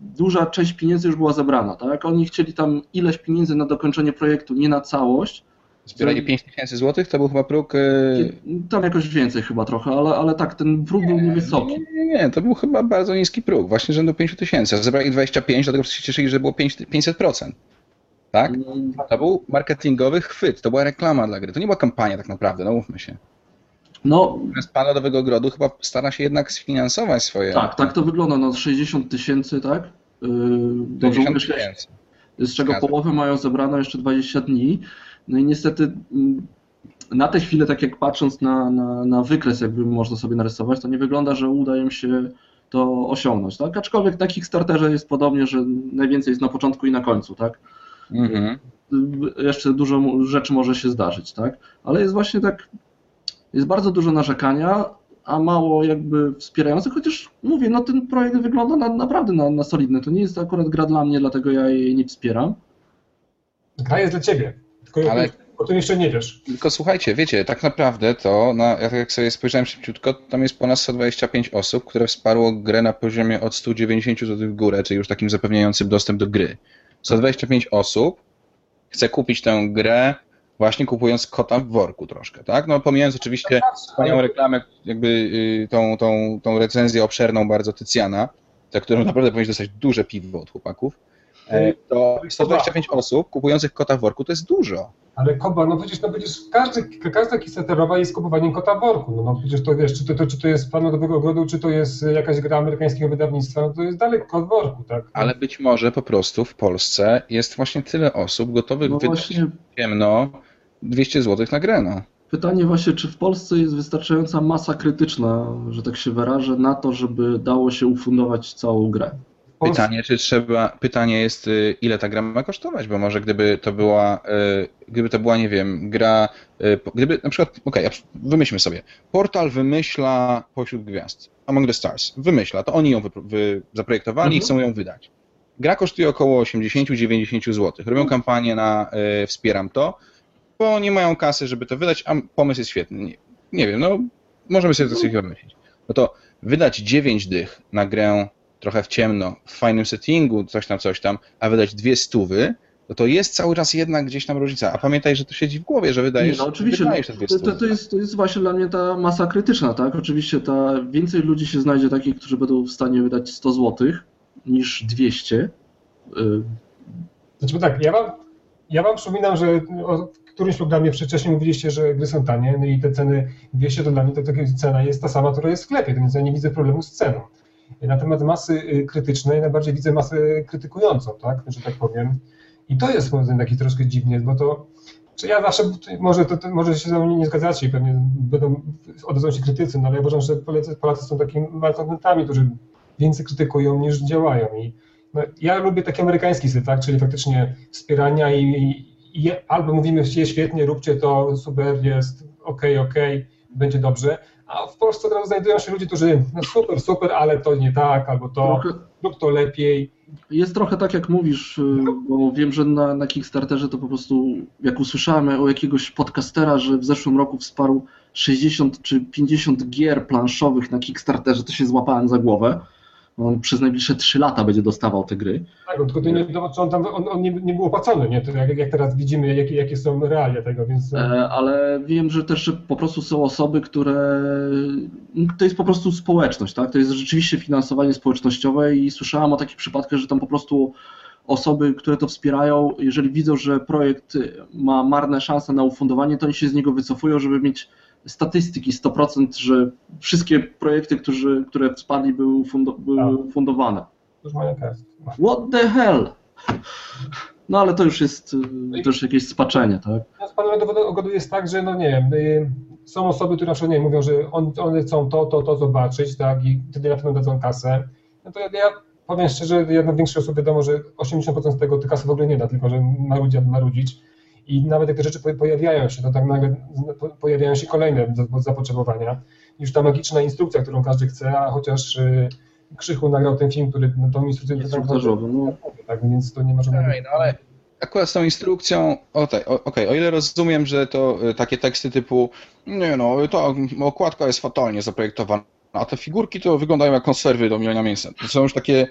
Speaker 1: duża część pieniędzy już była zebrana, tak? Oni chcieli tam ileś pieniędzy na dokończenie projektu, nie na całość.
Speaker 2: Zbieranie 5 tysięcy złotych to był chyba próg... e,
Speaker 1: Tam jakoś więcej chyba trochę, ale, ale tak, ten próg był niewysoki.
Speaker 2: Nie, nie, nie, to był chyba bardzo niski próg, właśnie rzędu 5 tysięcy. Zebrali 25, dlatego się cieszyli, że było 5 500%. Tak?
Speaker 1: Mm,
Speaker 2: To był marketingowy chwyt, to była reklama dla gry. To nie była kampania tak naprawdę, no mówmy się.
Speaker 1: No,
Speaker 2: Natomiast Pan Lodowego Ogrodu chyba stara się jednak sfinansować swoje...
Speaker 1: tak, tak to wygląda, no 60 tysięcy, tak? Yy, Dobrze
Speaker 2: 50
Speaker 1: mówię,
Speaker 2: tysięcy.
Speaker 1: z czego
Speaker 2: Zgadza.
Speaker 1: połowę mają zebrano jeszcze 20 dni. No i niestety mm, na tę chwilę, tak jak patrząc na, na, na wykres, jakby można sobie narysować, to nie wygląda, że uda im się to osiągnąć, tak? Aczkolwiek na Kickstarterze jest podobnie, że najwięcej jest na początku i na końcu, tak?
Speaker 2: Mhm.
Speaker 1: Jeszcze dużo rzeczy może się zdarzyć, tak? Ale jest właśnie tak, jest bardzo dużo narzekania, a mało jakby wspierających, chociaż mówię, no ten projekt wygląda na, naprawdę na, na solidny. To nie jest akurat gra dla mnie, dlatego ja jej nie wspieram.
Speaker 3: Gra jest dla ciebie, tylko
Speaker 2: Ale-
Speaker 3: o tym jeszcze nie wiesz.
Speaker 2: Tylko słuchajcie, wiecie, tak naprawdę to, na, ja tak jak sobie spojrzałem szybciutko, tam jest ponad 125 osób, które wsparło grę na poziomie od 190 zł w górę, czyli już takim zapewniającym dostęp do gry. 125 osób chce kupić tę grę właśnie kupując kota w worku troszkę, tak? No pomijając oczywiście wspaniałą reklamę, jakby y, tą, tą, tą recenzję obszerną bardzo Tycjana, za którą naprawdę powinieneś dostać duże piwo od chłopaków, to 125 osób kupujących kota w worku to jest dużo.
Speaker 3: Ale Koba, no przecież, no przecież każdy, każda kickstarterowa jest kupowaniem kota w worku. No, no przecież to wiesz, czy to, to, czy to jest Pan Lodowego Ogrodu, czy to jest jakaś gra amerykańskiego wydawnictwa, no to jest dalej kot w worku, tak?
Speaker 2: Ale być może po prostu w Polsce jest właśnie tyle osób gotowych
Speaker 1: No
Speaker 2: wydać
Speaker 1: właśnie
Speaker 2: ciemno 200 zł na grę, no.
Speaker 1: pytanie właśnie, czy w Polsce jest wystarczająca masa krytyczna, że tak się wyrażę, na to, żeby dało się ufundować całą grę.
Speaker 2: Pytanie, czy trzeba, pytanie jest, y, ile ta gra ma kosztować, bo może gdyby to była, y, gdyby to była, nie wiem, gra, y, gdyby na przykład, okej, okay, wymyślmy sobie, portal wymyśla pośród gwiazd, Among the Stars, wymyśla, to oni ją wy, wy, zaprojektowali i
Speaker 1: Mhm.
Speaker 2: chcą ją wydać. Gra kosztuje około 80-90 zł. Robią kampanię na y, Wspieram to bo nie mają kasy, żeby to wydać, a pomysł jest świetny. Nie, nie wiem, no możemy sobie to sobie wymyślić. No to wydać 9 dych na grę trochę w ciemno, w fajnym settingu, coś tam, coś tam, a wydać dwie stówy, no to jest cały czas jednak gdzieś tam różnica. A pamiętaj, że to siedzi w głowie, że wydajesz,
Speaker 1: Nie, no oczywiście,
Speaker 2: wydajesz
Speaker 1: no,
Speaker 2: te dwie
Speaker 1: to,
Speaker 2: stówy.
Speaker 1: to, to, jest, to jest właśnie dla mnie ta masa krytyczna, tak? Oczywiście ta, więcej ludzi się znajdzie takich, którzy będą w stanie wydać 100 zł niż 200. Y,
Speaker 3: Znaczy, bo tak, ja wam, ja wam przypominam, że o którymś programie wcześniej mówiliście, że gry są tanie, no i te ceny 200 to dla mnie to taka cena jest ta sama, która jest w sklepie, więc ja nie widzę problemu z ceną. Na temat masy y, krytycznej najbardziej widzę masę krytykującą, tak, że tak powiem. I to jest moim zdaniem taki troszkę dziwnie, bo to, czy ja zawsze, może, to, to, może się ze mną nie zgadzacie i pewnie będą, odezwą się krytycy, no ale ja uważam, że Polacy, Polacy są takimi malcontentami, którzy więcej krytykują niż działają i no, ja lubię taki amerykański styl, tak, czyli faktycznie wspierania i, i, i albo mówimy, jest świetnie, róbcie to, super, jest, okej, okej, będzie dobrze, a w Polsce teraz znajdują się ludzie, którzy no super, super, ale to nie tak, albo to,
Speaker 1: trochę,
Speaker 3: lub to lepiej.
Speaker 1: jest trochę tak, jak mówisz, y, bo wiem, że na, na Kickstarterze to po prostu, jak usłyszałem o jakiegoś podcastera, że w zeszłym roku wsparł 60 czy 50 gier planszowych na Kickstarterze, to się złapałem za głowę. On przez najbliższe 3 lata będzie dostawał te gry.
Speaker 3: Tak, tylko to nie wiadomo, czy on tam, on, on nie, nie był opłacony, nie? To jak, jak teraz widzimy, jakie, jakie są realia tego, więc...
Speaker 1: E, ale wiem, że też po prostu są osoby, które. To jest po prostu społeczność, tak? To jest rzeczywiście finansowanie społecznościowe i słyszałem o takich przypadkach, że tam po prostu osoby, które to wspierają, jeżeli widzą, że projekt ma marne szanse na ufundowanie, to oni się z niego wycofują, żeby mieć statystyki 100%, że wszystkie projekty, którzy, które wsparli, były, ufundo, były ufundowane.
Speaker 3: Już mają kasę.
Speaker 1: What the hell? No ale to już jest y, też jakieś spaczenie, tak?
Speaker 3: No, z panem jest tak, że no nie wiem, y, są osoby, które na nie mówią, że on, one chcą to, to, to zobaczyć, tak, i wtedy na pewno dadzą kasę. No to ja, ja powiem szczerze, ja na większość osób wiadomo, że 80% z tego ty kasy w ogóle nie da, tylko że marudzi, marudzić. I nawet jak te rzeczy po- pojawiają się, to tak nagle po- pojawiają się kolejne za- zapotrzebowania. Już ta magiczna instrukcja, którą każdy chce, a chociaż y, Krzychu nagrał ten film, który no, tą instrukcję
Speaker 1: Instruktażowy, no.
Speaker 3: tak, więc to nie ma żadnego...
Speaker 2: Ej, no ale akurat z tą instrukcją, okej, o, okej, o ile rozumiem, że to y, takie teksty typu nie no, ta okładka jest fatalnie zaprojektowana, a te figurki to wyglądają jak konserwy do mielenia mięsa. To są już takie,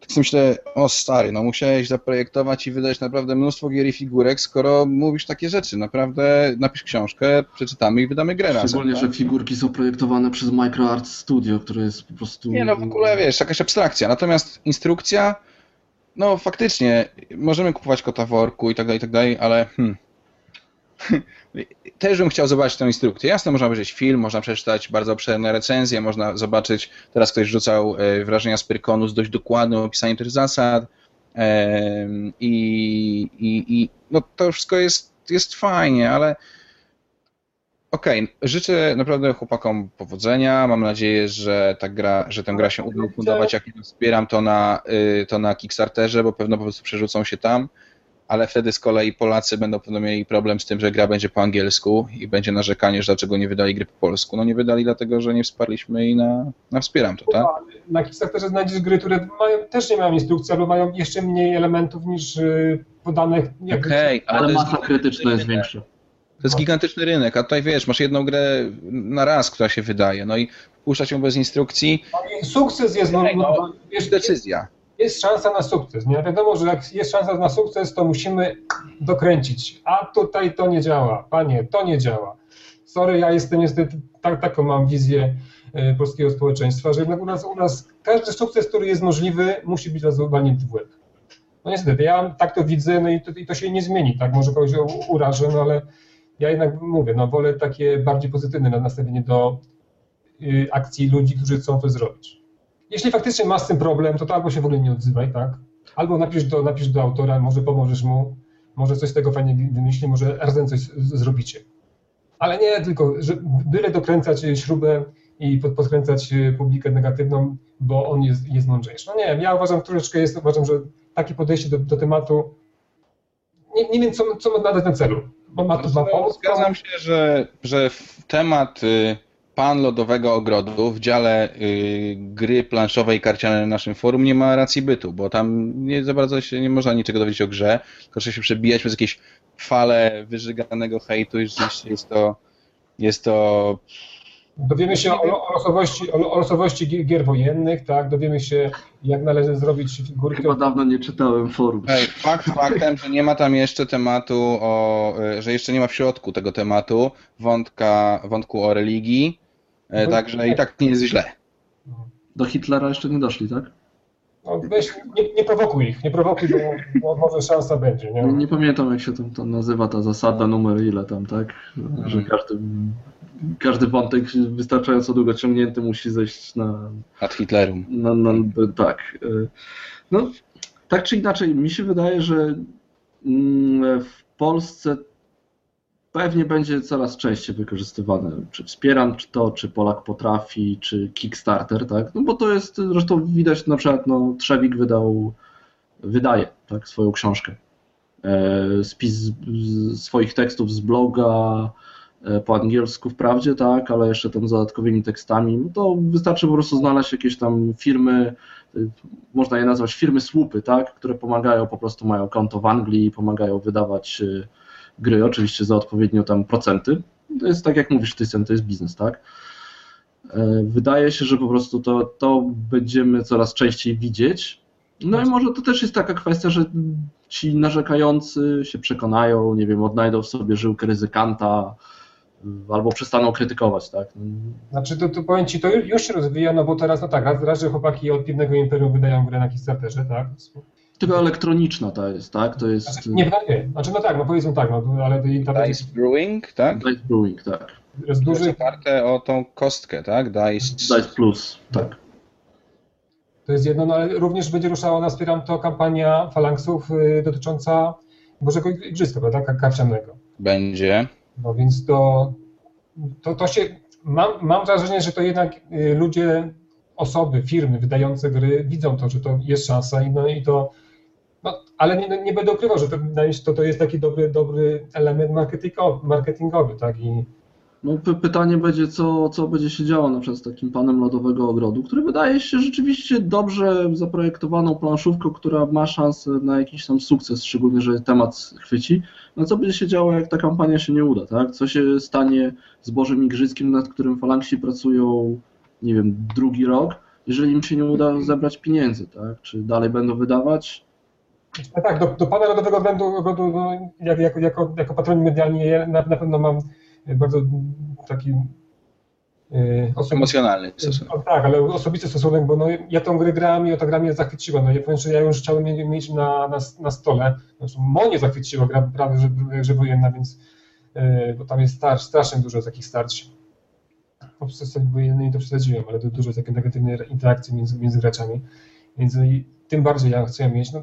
Speaker 2: tak sobie myślę, o stary, no musiałeś zaprojektować i wydać naprawdę mnóstwo gier i figurek, skoro mówisz takie rzeczy. Naprawdę napisz książkę, przeczytamy i wydamy grę razem.
Speaker 1: Szczególnie,
Speaker 2: tak?
Speaker 1: że figurki są projektowane przez MicroArts Studio, które jest po prostu...
Speaker 2: Nie no, w ogóle wiesz, jakaś abstrakcja. Natomiast instrukcja, no faktycznie, możemy kupować kota worku i tak dalej, i tak dalej, ale hmm. Też bym chciał zobaczyć tę instrukcję. Jasne, można obejrzeć film, można przeczytać bardzo obszerne recenzje, można zobaczyć, teraz ktoś rzucał e, wrażenia z Pyrkonu z dość dokładnym opisaniem tych zasad i, i, i no to wszystko jest, jest fajnie, ale Okej, życzę naprawdę chłopakom powodzenia. Mam nadzieję, że ta gra, że tę gra się uda ufundować. Jak wspieram to na, y, to na Kickstarterze, bo pewno po prostu przerzucą się tam, ale wtedy z kolei Polacy będą pewno mieli problem z tym, że gra będzie po angielsku i będzie narzekanie, że dlaczego nie wydali gry po polsku. No nie wydali dlatego, że nie wsparliśmy i na, na wspieram to, tak?
Speaker 3: Na Kickstarterze znajdziesz gry, które mają, też nie mają instrukcji, albo mają jeszcze mniej elementów niż y, podanych.
Speaker 2: Okej, ale,
Speaker 1: Ale masa krytyczna jest większa.
Speaker 2: To jest gigantyczny rynek, a tutaj wiesz, masz jedną grę na raz, która się wydaje, no i puszczać ją bez instrukcji,
Speaker 3: Sukces jest, no,
Speaker 2: no,
Speaker 3: no, wiesz,
Speaker 2: jest decyzja.
Speaker 3: Jest szansa na sukces. Nie? Wiadomo, że jak jest szansa na sukces, to musimy dokręcić. A tutaj to nie działa. Panie, to nie działa. Sorry, ja jestem niestety, tak, taką mam wizję y, polskiego społeczeństwa, że jednak u nas, u nas każdy sukces, który jest możliwy, musi być razu walnięty w łeb. No niestety, ja tak to widzę, no i to, i to się nie zmieni, tak? Może kogoś urażę, no ale ja jednak mówię, no wolę takie bardziej pozytywne nastawienie do y, akcji ludzi, którzy chcą coś zrobić. Jeśli faktycznie masz z tym problem, to, to albo się w ogóle nie odzywaj, tak? Albo napisz do, napisz do autora, może pomożesz mu, może coś z tego fajnie wymyśli, może razem coś zrobicie. Ale nie tylko, że byle dokręcać śrubę i pod, podkręcać y, publikę negatywną, bo on jest, jest mądrzejszy. No nie wiem, ja uważam troszeczkę jest, uważam, że takie podejście do, do tematu, nie, nie wiem, co, co ma nadać na celu. Bo ma to ma pomóc,
Speaker 2: Zgadzam się, że, że temat y, pan lodowego ogrodu w dziale y, gry planszowej i karciane na naszym forum nie ma racji bytu, bo tam nie za bardzo się nie można niczego dowiedzieć o grze, tylko trzeba się przebijać przez jakieś fale wyżyganego hejtu i rzeczywiście jest to jest to
Speaker 3: Dowiemy się o, o, losowości, o, o losowości gier wojennych, tak? Dowiemy się, jak należy zrobić figurki.
Speaker 1: Chyba dawno nie czytałem forum.
Speaker 2: Ej, fakt faktem, że nie ma tam jeszcze tematu o, y, że jeszcze nie ma w środku tego tematu wątka, wątku o religii, także i tak nie jest źle.
Speaker 1: Do Hitlera jeszcze nie doszli, tak?
Speaker 3: No, weź, nie, nie prowokuj ich, nie prowokuj, bo, bo może szansa będzie. Nie?
Speaker 1: Nie, pamiętam jak się to, to nazywa ta zasada numer ile tam, tak? Że każdy, każdy wątek wystarczająco długo ciągnięty musi zejść na,
Speaker 2: Ad Hitlerum.
Speaker 1: no, no, tak. No, tak czy inaczej, mi się wydaje, że mm, w Polsce pewnie będzie coraz częściej wykorzystywane. Czy wspieram czy to, czy Polak potrafi, czy Kickstarter, tak? No bo to jest, zresztą widać na przykład, no Trzewik wydał, wydaje, tak, swoją książkę. E, spis swoich tekstów z bloga, po angielsku wprawdzie, tak, ale jeszcze tam z dodatkowymi tekstami, no to wystarczy po prostu znaleźć jakieś tam firmy, można je nazwać firmy słupy, tak, które pomagają, po prostu mają konto w Anglii pomagają wydawać gry, oczywiście za odpowiednio tam procenty. To jest tak jak mówisz, Tycen, to jest biznes, tak. Wydaje się, że po prostu to, to będziemy coraz częściej widzieć. No i może to też jest taka kwestia, że ci narzekający się przekonają, nie wiem, odnajdą w sobie żyłkę ryzykanta, albo przestaną krytykować, tak?
Speaker 3: Znaczy, to, to powiem Ci, to już się rozwija, no bo teraz, no tak, raz, raz że chłopaki od Piwnego Imperium wydają grę na Kickstarterze, tak?
Speaker 1: Tylko elektroniczna to jest, tak? To jest...
Speaker 3: Znaczy, nie, nie, znaczy no tak, no powiedzmy tak, no ale...
Speaker 2: Ta Dice Brewing, tak?
Speaker 1: Dice Brewing, tak.
Speaker 3: Jest duży...
Speaker 2: jest oparte o tą kostkę, tak? Dice...
Speaker 1: Dice Plus, tak.
Speaker 3: To jest jedno, no ale również będzie ruszała na Wspieram to kampania Falanksów y, dotycząca Bożego Igrzyska, prawda, karcianego.
Speaker 2: Będzie.
Speaker 3: No więc to, to, to się, mam, mam wrażenie, że to jednak y, ludzie, osoby, firmy wydające gry widzą to, że to jest szansa i, no, i to, no, ale nie, nie będę ukrywał, że to, to, to jest taki dobry, dobry element marketingowy, tak, i
Speaker 1: no, pytanie będzie, co, co będzie się działo na przykład z takim panem lodowego ogrodu, który wydaje się rzeczywiście dobrze zaprojektowaną planszówką, która ma szansę na jakiś tam sukces, szczególnie, że temat chwyci. No co będzie się działo, jak ta kampania się nie uda, tak? Co się stanie z Bożym Igrzyckiem, nad którym falanksi pracują, nie wiem, drugi rok, jeżeli im się nie uda zebrać pieniędzy, tak? Czy dalej będą wydawać?
Speaker 3: Tak, do, do pana lodowego ogrodu, no, jak, jako, jako, jako patroni medialni na, na pewno mam bardzo taki
Speaker 2: Yy, Emocjonalny
Speaker 3: stosunek. Tak, ale osobisty stosunek, bo no, ja tą grę grałem i ta gra mnie zachwyciła. No, ja powiem, że ja już chciałem mieć na, na, na stole. Zresztą mnie zachwyciła gra prawie że, że wojenna, więc yy, bo tam jest starsz, strasznie dużo takich starć. O przestępstwie wojennej to przesadziłem, ale to dużo takiej negatywnej interakcji między, między graczami. Więc no, tym bardziej ja chcę mieć. No,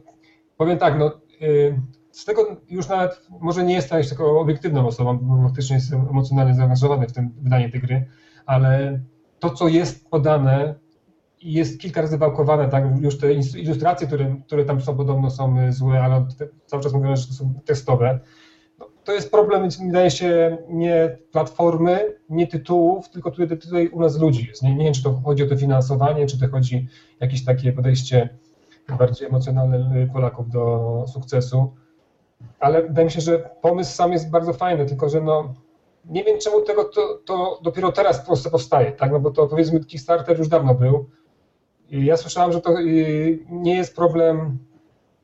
Speaker 3: powiem tak, no, yy, z tego już nawet może nie jestem taką obiektywną osobą, bo faktycznie jestem emocjonalnie zaangażowany w tym wydanie tej gry, ale to, co jest podane jest kilka razy wałkowane, tak, już te ilustracje, które, które tam są podobno są złe, ale cały czas mówią, że to są testowe, no, to jest problem, wydaje się, nie platformy, nie tytułów, tylko tutaj, tutaj u nas ludzi jest. Nie, nie wiem, czy to chodzi o to finansowanie, czy to chodzi o jakieś takie podejście bardziej emocjonalne Polaków do sukcesu ale wydaje mi się, że pomysł sam jest bardzo fajny, tylko że no, nie wiem czemu tego to, to dopiero teraz w Polsce powstaje, tak? No bo to powiedzmy Kickstarter już dawno był. I ja słyszałem, że to nie jest problem.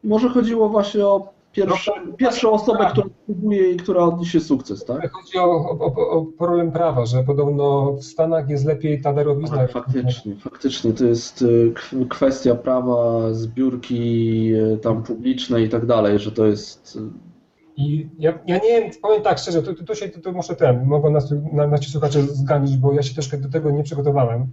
Speaker 1: Może chodziło właśnie o pierwsze, no, pierwszą osobę, tak. która próbuje i która odniesie sukces, tak?
Speaker 3: Chodzi o, o, o, problem prawa, że podobno w Stanach jest lepiej ta darowizna.
Speaker 1: Tak, faktycznie, faktycznie to jest y, kwestia prawa zbiórki y, tam publicznej i tak dalej, że to jest... Y,
Speaker 3: I ja, ja nie wiem, powiem tak szczerze, tu, tu, się, tu, tu muszę ten, mogą nas, na, nasi słuchacze zganić, bo ja się troszkę do tego nie przygotowałem,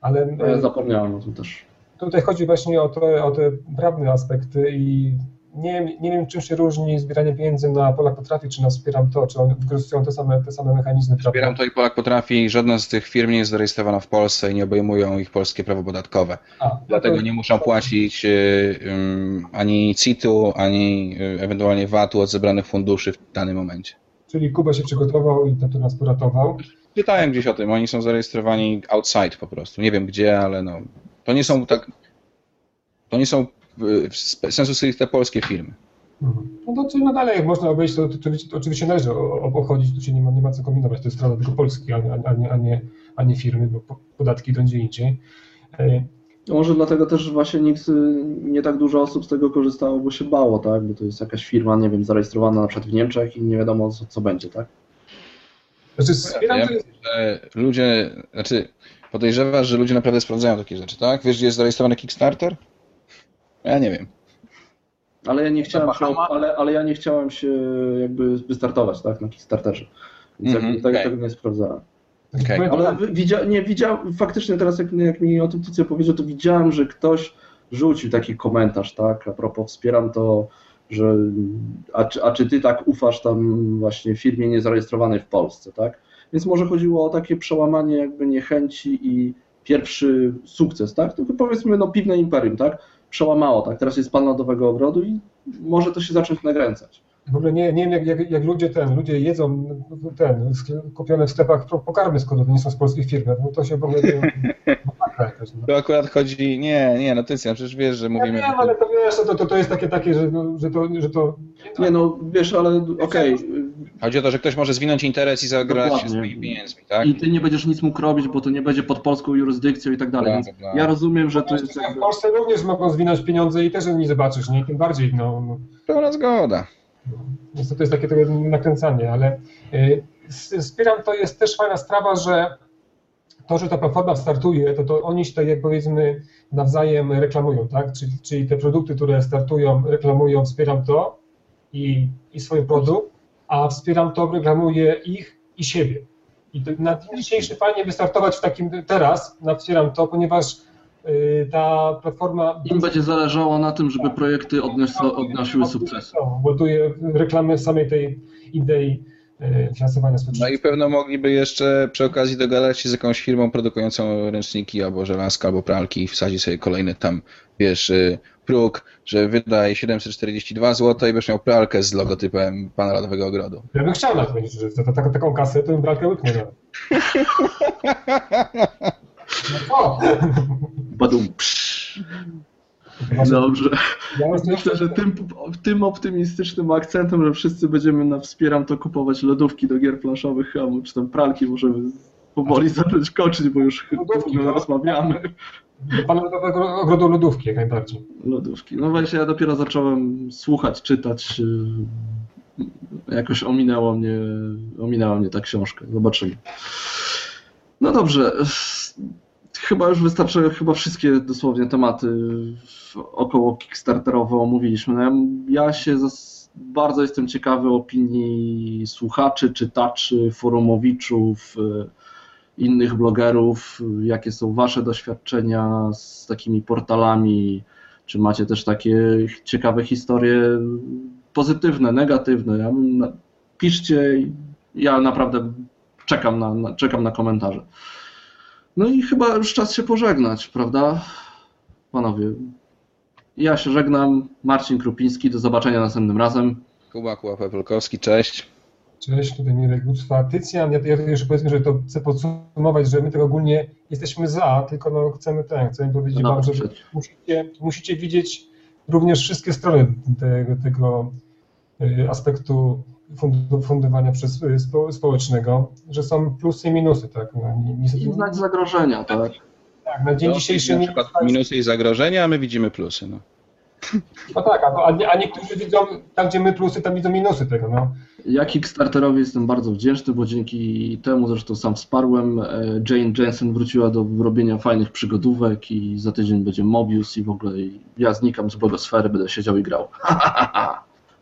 Speaker 3: ale...
Speaker 1: Ja zapomniałem o tym też.
Speaker 3: Tutaj chodzi właśnie o, to, o te prawne aspekty i nie, nie wiem, czym się różni zbieranie pieniędzy na Polak Potrafi, czy na Wspieram To, czy one wykorzystują te same, te same mechanizmy.
Speaker 2: Wspieram To i Polak Potrafi, żadna z tych firm nie jest zarejestrowana w Polsce i nie obejmują ich polskie prawo podatkowe. A, no Dlatego to... nie muszą płacić um, ani CIT-u, ani um, ewentualnie VAT-u od zebranych funduszy w danym momencie.
Speaker 3: Czyli Kuba się przygotował i to tu nas poratował.
Speaker 2: Czytałem gdzieś o tym, oni są zarejestrowani outside po prostu. Nie wiem gdzie, ale no. To nie są tak. To nie są y, sensu stricte polskie firmy.
Speaker 3: No to czyli no dalej, jak można obejść, to, to, to oczywiście należy obchodzić, tu się nie ma, nie ma co kombinować, to jest strona tylko Polski, a, nie- a, nie, a, nie, a nie firmy, bo po- podatki idą gdzie indziej. E,
Speaker 1: Może dlatego też właśnie nikt, y, nie tak dużo osób z tego korzystało, bo się bało, tak? Bo to jest jakaś firma, nie wiem, zarejestrowana na przykład w Niemczech i nie wiadomo co, co będzie, tak?
Speaker 3: Znaczy wspieram
Speaker 2: Ja
Speaker 3: to
Speaker 2: myślę, że ludzie, znaczy podejrzewasz, że ludzie naprawdę sprawdzają takie rzeczy, tak? Wiesz, gdzie jest zarejestrowany Kickstarter? Ja nie wiem.
Speaker 1: Ale ja nie chciałem się, ale, ale ja nie chciałem się jakby wystartować, tak? Na Kickstarterze. Więc
Speaker 2: Mhm,
Speaker 1: jakby tego,
Speaker 2: okej.
Speaker 1: tego nie sprawdzałem.
Speaker 3: Znaczy, powiem
Speaker 1: Ale
Speaker 3: tak,
Speaker 1: wi- widzia, nie, widziałem, faktycznie teraz jak, jak mi o tym Tucja powiedział, to widziałem, że ktoś rzucił taki komentarz, tak, a propos wspieram to, że a, czy- a czy ty tak ufasz tam właśnie firmie niezarejestrowanej w Polsce, tak? Więc może chodziło o takie przełamanie jakby niechęci i pierwszy sukces, tak? To powiedzmy no piwne imperium, tak? Przełamało, tak? Teraz jest pan Lodowego Ogrodu i może to się zacząć nagręcać.
Speaker 3: w ogóle nie, nie wiem, jak, jak, jak ludzie ten, ludzie jedzą ten, kupione w sklepach pokarmy, skoro to nie są z polskich firm, no to się w ogóle no.
Speaker 2: To akurat chodzi. Nie, nie, no ty przecież wiesz, że
Speaker 3: Ja
Speaker 2: mówimy.
Speaker 3: wiem, ale to wiesz, to, to, to jest takie, takie że, no, że, to, że to...
Speaker 1: Nie no, wiesz, ale okej,
Speaker 2: Chodzi o to, że ktoś może zwinąć interes i zagrać
Speaker 1: Dokładnie.
Speaker 2: swoimi pieniędzmi, tak?
Speaker 1: i ty nie będziesz nic mógł robić, bo to nie będzie pod polską jurysdykcją i tak dalej. Więc
Speaker 2: bla.
Speaker 1: ja rozumiem, że to jest
Speaker 3: W. Polsce również mogą zwinąć pieniądze i też nie zobaczysz, nie? Tym bardziej, no, no.
Speaker 2: Pełna zgoda.
Speaker 3: To jest takie trochę nakręcanie, ale y, wspieram to jest też fajna sprawa, że to, że ta platforma startuje, to, to oni się tak jak powiedzmy nawzajem reklamują, tak? Czyli, czyli te produkty, które startują, reklamują, wspieram to i, i swój produkt, a wspieram to, reklamuje ich i siebie. I na dzień dzisiejszy fajnie wystartować w takim teraz, na wspieram to, ponieważ y, ta platforma
Speaker 1: Im będzie zależało na tym, żeby projekty odniosły, odnosiły sukces.
Speaker 3: Ładuje reklamy samej tej idei e, finansowania
Speaker 2: No
Speaker 3: społecznego.
Speaker 2: i pewno mogliby jeszcze przy okazji dogadać się z jakąś firmą produkującą ręczniki albo żelazka, albo pralki i wsadzić sobie kolejny tam, wiesz, y, próg, że wydaj 742 zł i będziesz miał pralkę z logotypem Pana Radowego Ogrodu.
Speaker 3: Ja bym chciał na to mieć, że za ta, taką kasę to bym bralkę łyknął. nawet. No co?
Speaker 1: Badum, psz. Dobrze. Myślę, że tym, tym optymistycznym akcentem, że wszyscy będziemy na wspieram to kupować lodówki do gier planszowych, czy tam pralki możemy powoli zacząć koczyć, bo już
Speaker 3: Lodówki,
Speaker 1: chyba
Speaker 3: no.
Speaker 1: rozmawiamy.
Speaker 3: Do pana ogrodu lodówki jak najbardziej.
Speaker 1: Lodówki. No właśnie, ja dopiero zacząłem słuchać, czytać. yy, Jakoś ominęło mnie, ominęła mnie ta książka. Zobaczymy. No dobrze. Chyba już wystarczy, chyba wszystkie dosłownie tematy około Kickstarterowe omówiliśmy. No ja, się bardzo jestem ciekawy opinii słuchaczy, czytaczy, forumowiczów, yy, innych blogerów, jakie są Wasze doświadczenia z takimi portalami, czy macie też takie ciekawe historie pozytywne, negatywne. Piszcie, ja naprawdę czekam na, na, czekam na komentarze. No i chyba już czas się pożegnać, prawda? Panowie, ja się żegnam, Marcin Krupiński, do zobaczenia następnym razem.
Speaker 2: Kuba, Kuba Pepelkowski, cześć.
Speaker 3: Cześć, tutaj Mirek Gucwa. Tycjan, ja, ja jeszcze powiedzmy, że to chcę podsumować, że my tego ogólnie jesteśmy za, tylko no chcemy ten, chcemy powiedzieć
Speaker 1: No,
Speaker 3: wam, że musicie, musicie widzieć również wszystkie strony tego, tego y, aspektu fundowania przez, y, spo, społecznego, że są plusy i minusy, tak? No,
Speaker 1: I znać zagrożenia, tak?
Speaker 3: tak, na dzień dzisiejszy
Speaker 2: na
Speaker 3: nie
Speaker 2: przykład minusy i zagrożenia, a my widzimy plusy. No.
Speaker 3: No tak, a, a, nie- a niektórzy widzą, tam gdzie my plusy, tam widzą minusy tego, no.
Speaker 1: Ja Kickstarterowi jestem bardzo wdzięczny, bo dzięki temu zresztą sam wsparłem. e, Jane Jensen wróciła do robienia fajnych przygodówek i za tydzień będzie Mobius i w ogóle ja znikam z blogosfery, będę siedział i grał.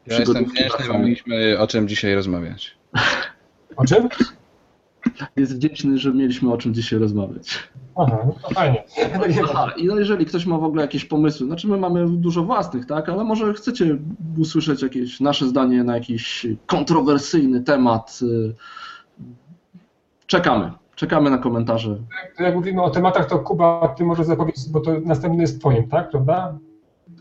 Speaker 2: Ja jestem wdzięczny, bo mieliśmy o czym dzisiaj rozmawiać.
Speaker 3: O czym?
Speaker 1: Jest wdzięczny, że mieliśmy o czym dzisiaj rozmawiać.
Speaker 3: Aha, no fajnie.
Speaker 1: Aha, i no jeżeli ktoś ma w ogóle jakieś pomysły, znaczy my mamy dużo własnych, tak, ale może chcecie usłyszeć jakieś nasze zdanie na jakiś kontrowersyjny temat. y, Czekamy. Czekamy na komentarze.
Speaker 3: Jak mówimy o tematach, to Kuba, ty może zapowiedz, bo to następny jest twoim, tak, prawda?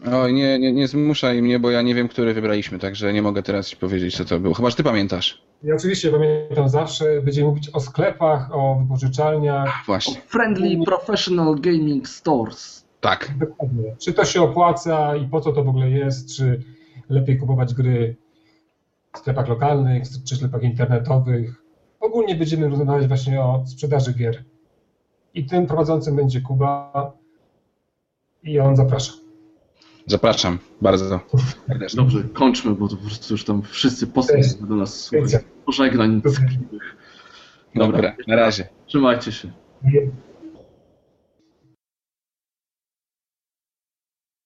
Speaker 2: Oj, nie, nie, nie zmuszaj mnie, bo ja nie wiem, który wybraliśmy, także nie mogę teraz ci powiedzieć, co to było. Chyba, że ty pamiętasz.
Speaker 3: I oczywiście pamiętam zawsze, będziemy mówić o sklepach, o wypożyczalniach.
Speaker 1: O
Speaker 2: Właśnie,
Speaker 1: friendly Professional Gaming Stores.
Speaker 2: tak.
Speaker 3: Dokładnie. Czy to się opłaca i po co to w ogóle jest? Czy lepiej kupować gry w sklepach lokalnych, czy sklepach internetowych? Ogólnie będziemy rozmawiać właśnie o sprzedaży gier. I tym prowadzącym będzie Kuba. I on zaprasza.
Speaker 2: Zapraszam bardzo serdecznie.
Speaker 1: Dobrze, kończmy, bo to po prostu już tam wszyscy posłuch
Speaker 3: Cześć.
Speaker 1: do nas słuchać.
Speaker 3: Cześć.
Speaker 1: Pożegnań. Dobra,
Speaker 2: Dobra, na razie.
Speaker 1: trzymajcie się.
Speaker 3: Nie-